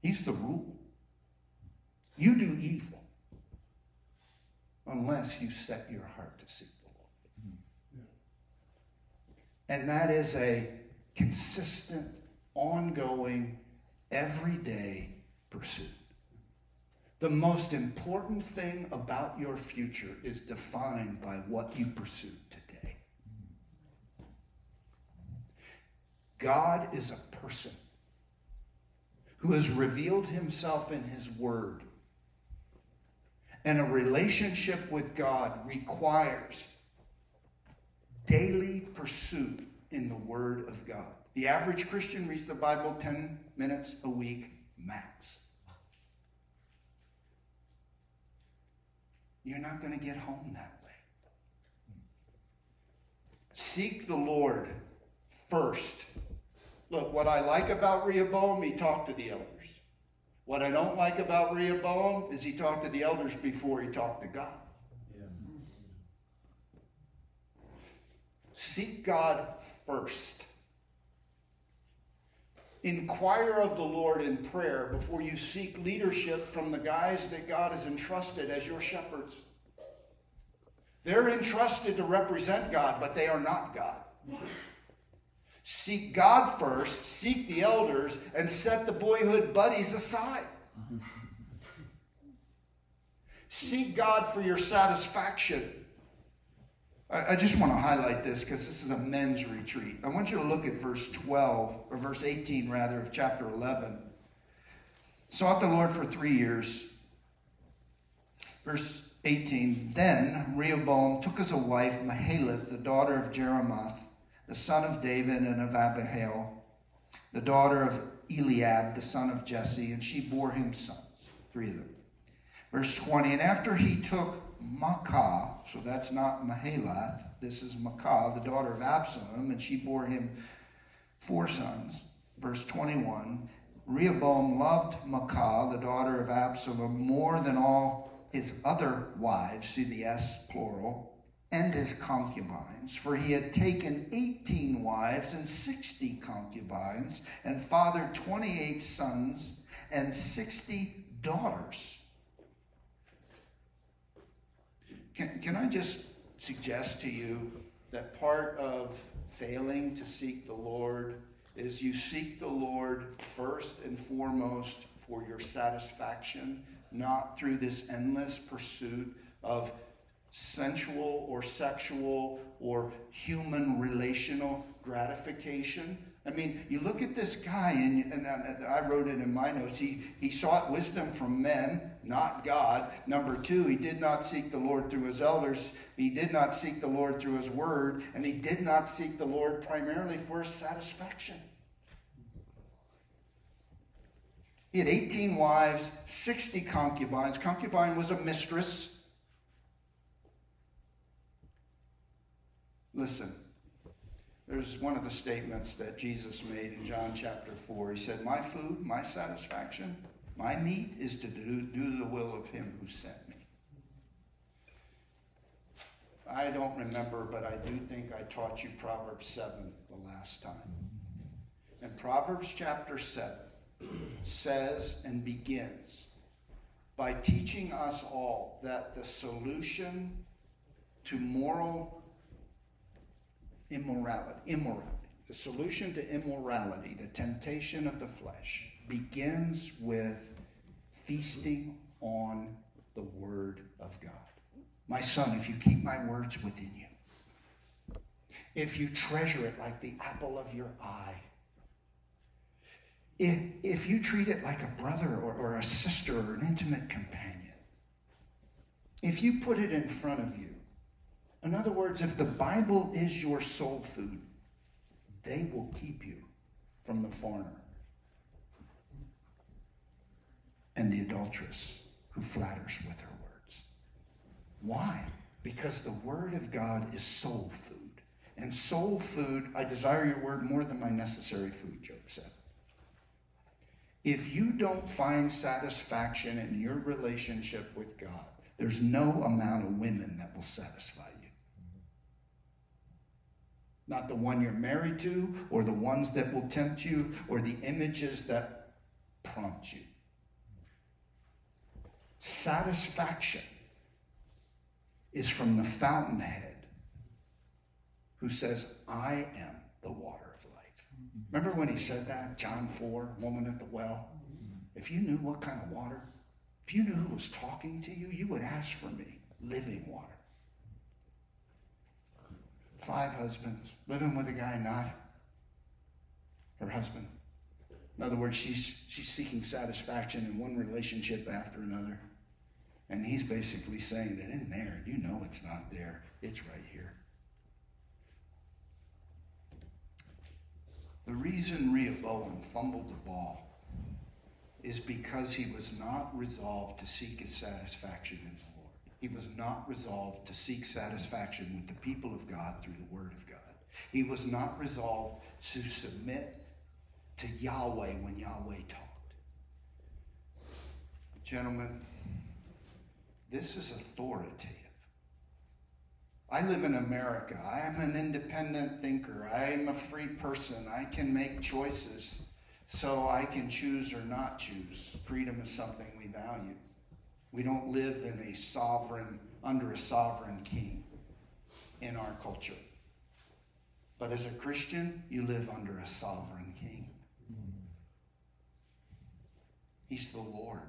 he's the rule. You do evil unless you set your heart to seek the Lord. And that is a consistent, ongoing, everyday pursuit. The most important thing about your future is defined by what you pursue today. God is a person who has revealed himself in his word. And a relationship with God requires daily pursuit in the Word of God. The average Christian reads the Bible 10 minutes a week max. You're not going to get home that way. Seek the Lord first. Look, what I like about Rehoboam, he talked to the elders. What I don't like about Rehoboam is he talked to the elders before he talked to God. Seek God first. Inquire of the Lord in prayer before you seek leadership from the guys that God has entrusted as your shepherds. They're entrusted to represent God, but they are not God. Seek God first, seek the elders, and set the boyhood buddies aside. seek God for your satisfaction. I, I just want to highlight this because this is a men's retreat. I want you to look at verse 12, or verse 18 rather, of chapter 11. Sought the Lord for three years. Verse 18 Then Rehoboam took as a wife Mahalath, the daughter of Jerimoth the son of David and of Abihail, the daughter of Eliab, the son of Jesse, and she bore him sons, three of them. Verse 20, and after he took Maacah, so that's not Mahalath, this is Maacah, the daughter of Absalom, and she bore him four sons. Verse 21, Rehoboam loved Maacah, the daughter of Absalom, more than all his other wives, see the S plural, and his concubines, for he had taken 18 wives and 60 concubines, and fathered 28 sons and 60 daughters. Can, can I just suggest to you that part of failing to seek the Lord is you seek the Lord first and foremost for your satisfaction, not through this endless pursuit of sensual or sexual or human relational gratification. I mean, you look at this guy, and, and I wrote it in my notes. He, he sought wisdom from men, not God. Number two, he did not seek the Lord through his elders. He did not seek the Lord through his word. And he did not seek the Lord primarily for his satisfaction. He had 18 wives, 60 concubines. Concubine was a mistress. Listen, there's one of the statements that Jesus made in John chapter 4. He said, My food, my satisfaction, my meat is to do, do the will of him who sent me. I don't remember, but I do think I taught you Proverbs 7 the last time. And Proverbs chapter 7 says and begins by teaching us all that the solution to moral immorality, immorality. The solution to immorality, the temptation of the flesh, begins with feasting on the Word of God. My son, if you keep my words within you, if you treasure it like the apple of your eye, if, if you treat it like a brother or, or a sister or an intimate companion, if you put it in front of you, in other words, if the Bible is your soul food, they will keep you from the foreigner and the adulteress who flatters with her words. Why? Because the Word of God is soul food. And soul food, I desire your word more than my necessary food, Job said. If you don't find satisfaction in your relationship with God, there's no amount of women that will satisfy you not the one you're married to, or the ones that will tempt you, or the images that prompt you. Satisfaction is from the fountainhead who says, I am the water of life. Remember when he said that? John 4, woman at the well? If you knew what kind of water, if you knew who was talking to you, you would ask for me living water five husbands, living with a guy not her husband. In other words, she's, she's seeking satisfaction in one relationship after another. And he's basically saying that in there, you know it's not there, it's right here. The reason Rehoboam fumbled the ball is because he was not resolved to seek his satisfaction in the. He was not resolved to seek satisfaction with the people of God through the Word of God. He was not resolved to submit to Yahweh when Yahweh talked. Gentlemen, this is authoritative. I live in America. I am an independent thinker. I am a free person. I can make choices so I can choose or not choose. Freedom is something we value. We don't live in a sovereign, under a sovereign king in our culture. But as a Christian, you live under a sovereign king. He's the Lord.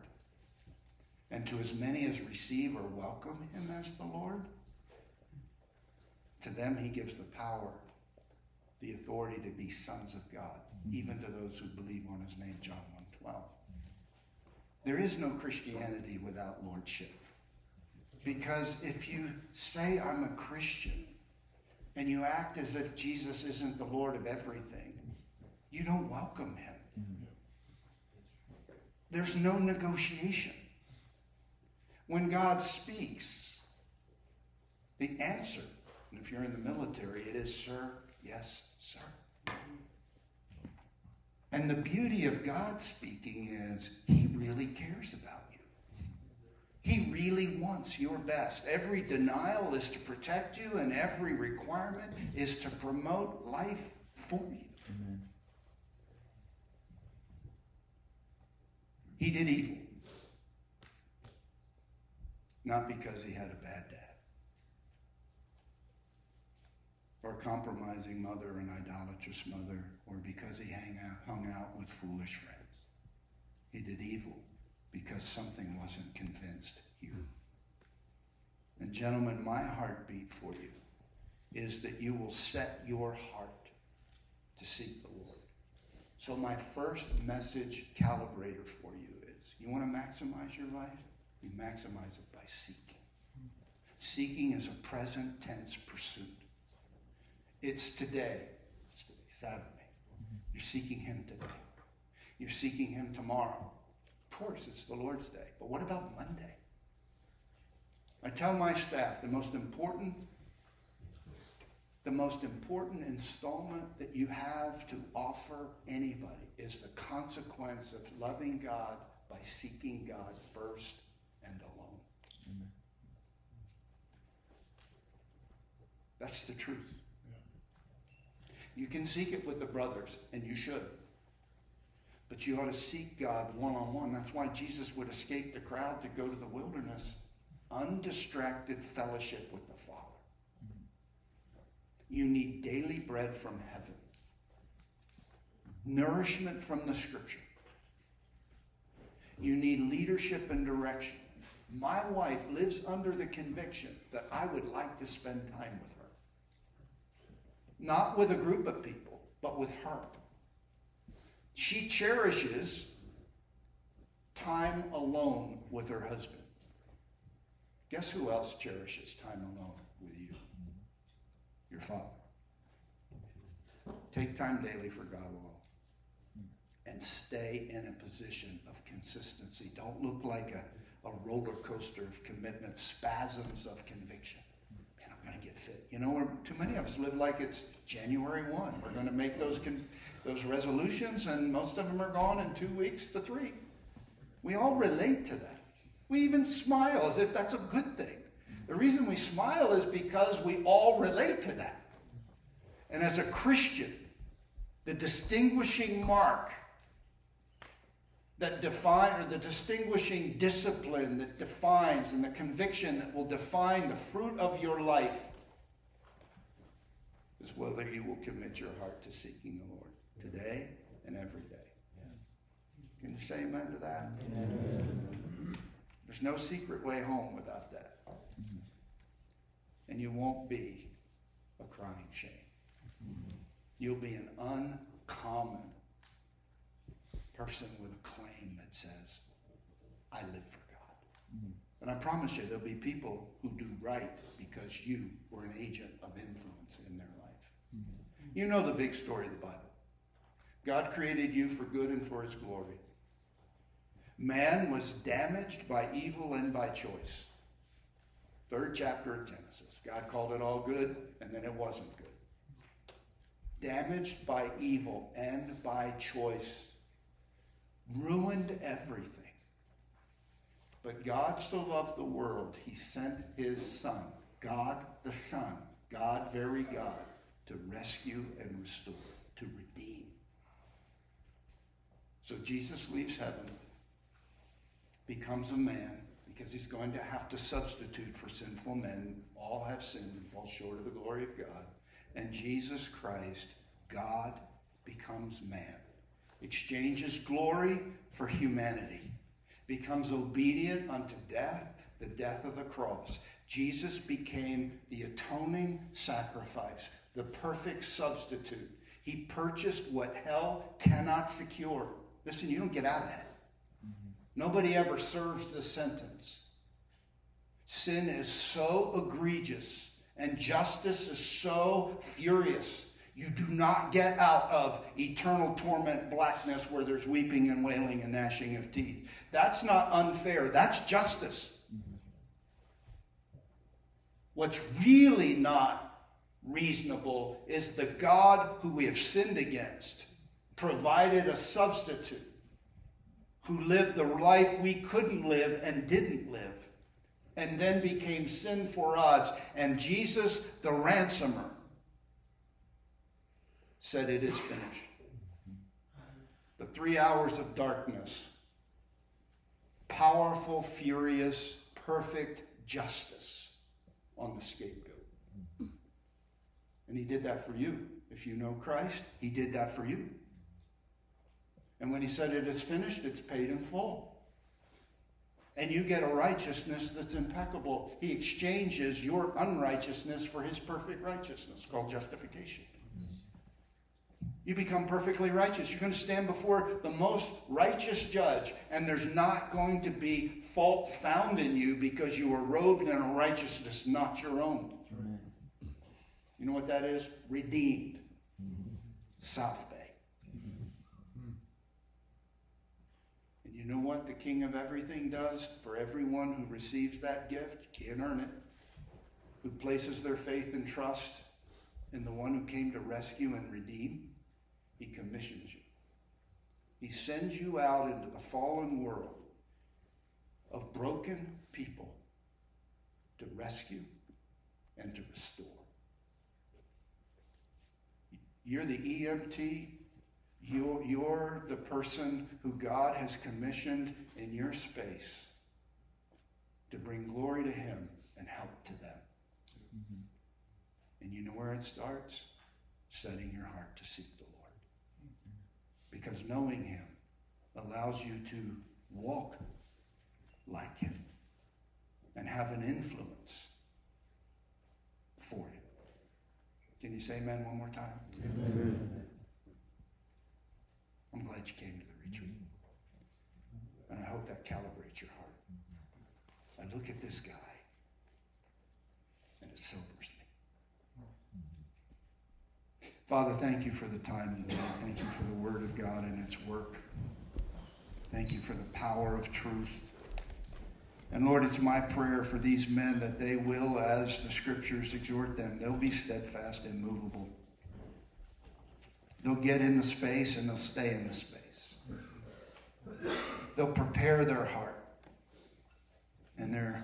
And to as many as receive or welcome him as the Lord, to them he gives the power, the authority to be sons of God, even to those who believe on his name, John 1.12. There is no Christianity without lordship. Because if you say I'm a Christian and you act as if Jesus isn't the Lord of everything, you don't welcome him. There's no negotiation. When God speaks, the answer, and if you're in the military, it is, sir, yes, sir. And the beauty of God speaking is he really cares about you. He really wants your best. Every denial is to protect you, and every requirement is to promote life for you. Amen. He did evil. Not because he had a bad dad, or a compromising mother, an idolatrous mother, or because he out, hung out with foolish friends. He did evil because something wasn't convinced here. And, gentlemen, my heartbeat for you is that you will set your heart to seek the Lord. So, my first message calibrator for you is you want to maximize your life? You maximize it by seeking. Seeking is a present tense pursuit. It's today, Saturday. You're seeking Him today. You're seeking Him tomorrow. Of course, it's the Lord's Day. But what about Monday? I tell my staff the most important the most important installment that you have to offer anybody is the consequence of loving God by seeking God first and alone. Amen. That's the truth. You can seek it with the brothers, and you should. But you ought to seek God one on one. That's why Jesus would escape the crowd to go to the wilderness. Undistracted fellowship with the Father. You need daily bread from heaven, nourishment from the Scripture. You need leadership and direction. My wife lives under the conviction that I would like to spend time with her. Not with a group of people, but with her. She cherishes time alone with her husband. Guess who else cherishes time alone with you? Your Father. Take time daily for God alone and stay in a position of consistency. Don't look like a, a roller coaster of commitment, spasms of conviction. Going to get fit. You know, too many of us live like it's January 1. We're going to make those, those resolutions, and most of them are gone in two weeks to three. We all relate to that. We even smile as if that's a good thing. The reason we smile is because we all relate to that. And as a Christian, the distinguishing mark that define, or the distinguishing discipline that defines, and the conviction that will define the fruit of your life is whether you will commit your heart to seeking the Lord today and every day. Can you say amen to that? Amen. There's no secret way home without that. And you won't be a crying shame. You'll be an uncommon person with a claim that says, I live for God. Mm-hmm. And I promise you, there'll be people who do right because you were an agent of influence in their life. Mm-hmm. You know the big story of the Bible. God created you for good and for his glory. Man was damaged by evil and by choice. Third chapter of Genesis. God called it all good, and then it wasn't good. Damaged by evil and by choice. Ruined everything. But God so loved the world, he sent his Son, God the Son, God, very God, to rescue and restore, to redeem. So Jesus leaves heaven, becomes a man, because he's going to have to substitute for sinful men. All have sinned and fall short of the glory of God. And Jesus Christ, God, becomes man, exchanges glory for humanity becomes obedient unto death, the death of the cross. Jesus became the atoning sacrifice, the perfect substitute. He purchased what hell cannot secure. Listen, you don't get out of hell. Mm-hmm. Nobody ever serves the sentence. Sin is so egregious and justice is so furious you do not get out of eternal torment, blackness, where there's weeping and wailing and gnashing of teeth. That's not unfair. That's justice. What's really not reasonable is the God who we have sinned against provided a substitute who lived the life we couldn't live and didn't live, and then became sin for us. And Jesus, the ransomer, said, It is finished. The three hours of darkness, powerful, furious, perfect justice on the scapegoat. And he did that for you. If you know Christ, he did that for you. And when he said it is finished, it's paid in full. And you get a righteousness that's impeccable. He exchanges your unrighteousness for his perfect righteousness, called justification you become perfectly righteous. You're going to stand before the most righteous judge, and there's not going to be fault found in you because you are robed in a righteousness not your own. You know what that is? Redeemed. South Bay. And you know what the King of everything does for everyone who receives that gift? Can't earn it. Who places their faith and trust in the one who came to rescue and redeem? Commissions you. He sends you out into the fallen world of broken people to rescue and to restore. You're the EMT. You're, you're the person who God has commissioned in your space to bring glory to Him and help to them. Mm-hmm. And you know where it starts? Setting your heart to seek because knowing Him allows you to walk like Him and have an influence for Him. Can you say amen one more time? Amen. I'm glad you came to the retreat. And I hope that calibrates your heart. I look at this guy, and it sobers me. Father, thank you for the time today. Thank you for the Word of God and its work. Thank you for the power of truth. And Lord, it's my prayer for these men that they will, as the scriptures exhort them, they'll be steadfast and movable. They'll get in the space and they'll stay in the space. They'll prepare their heart and their,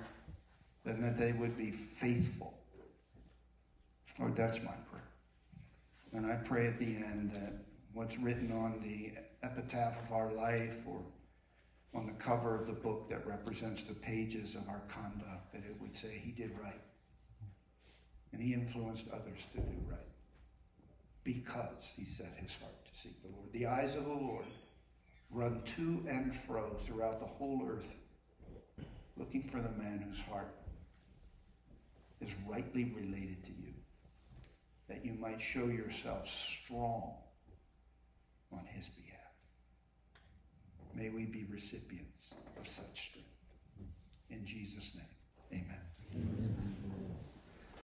and that they would be faithful. Lord, that's my prayer. And I pray at the end that what's written on the epitaph of our life or on the cover of the book that represents the pages of our conduct, that it would say he did right. And he influenced others to do right because he set his heart to seek the Lord. The eyes of the Lord run to and fro throughout the whole earth, looking for the man whose heart is rightly related to you that you might show yourself strong on his behalf. May we be recipients of such strength. In Jesus' name, amen. amen.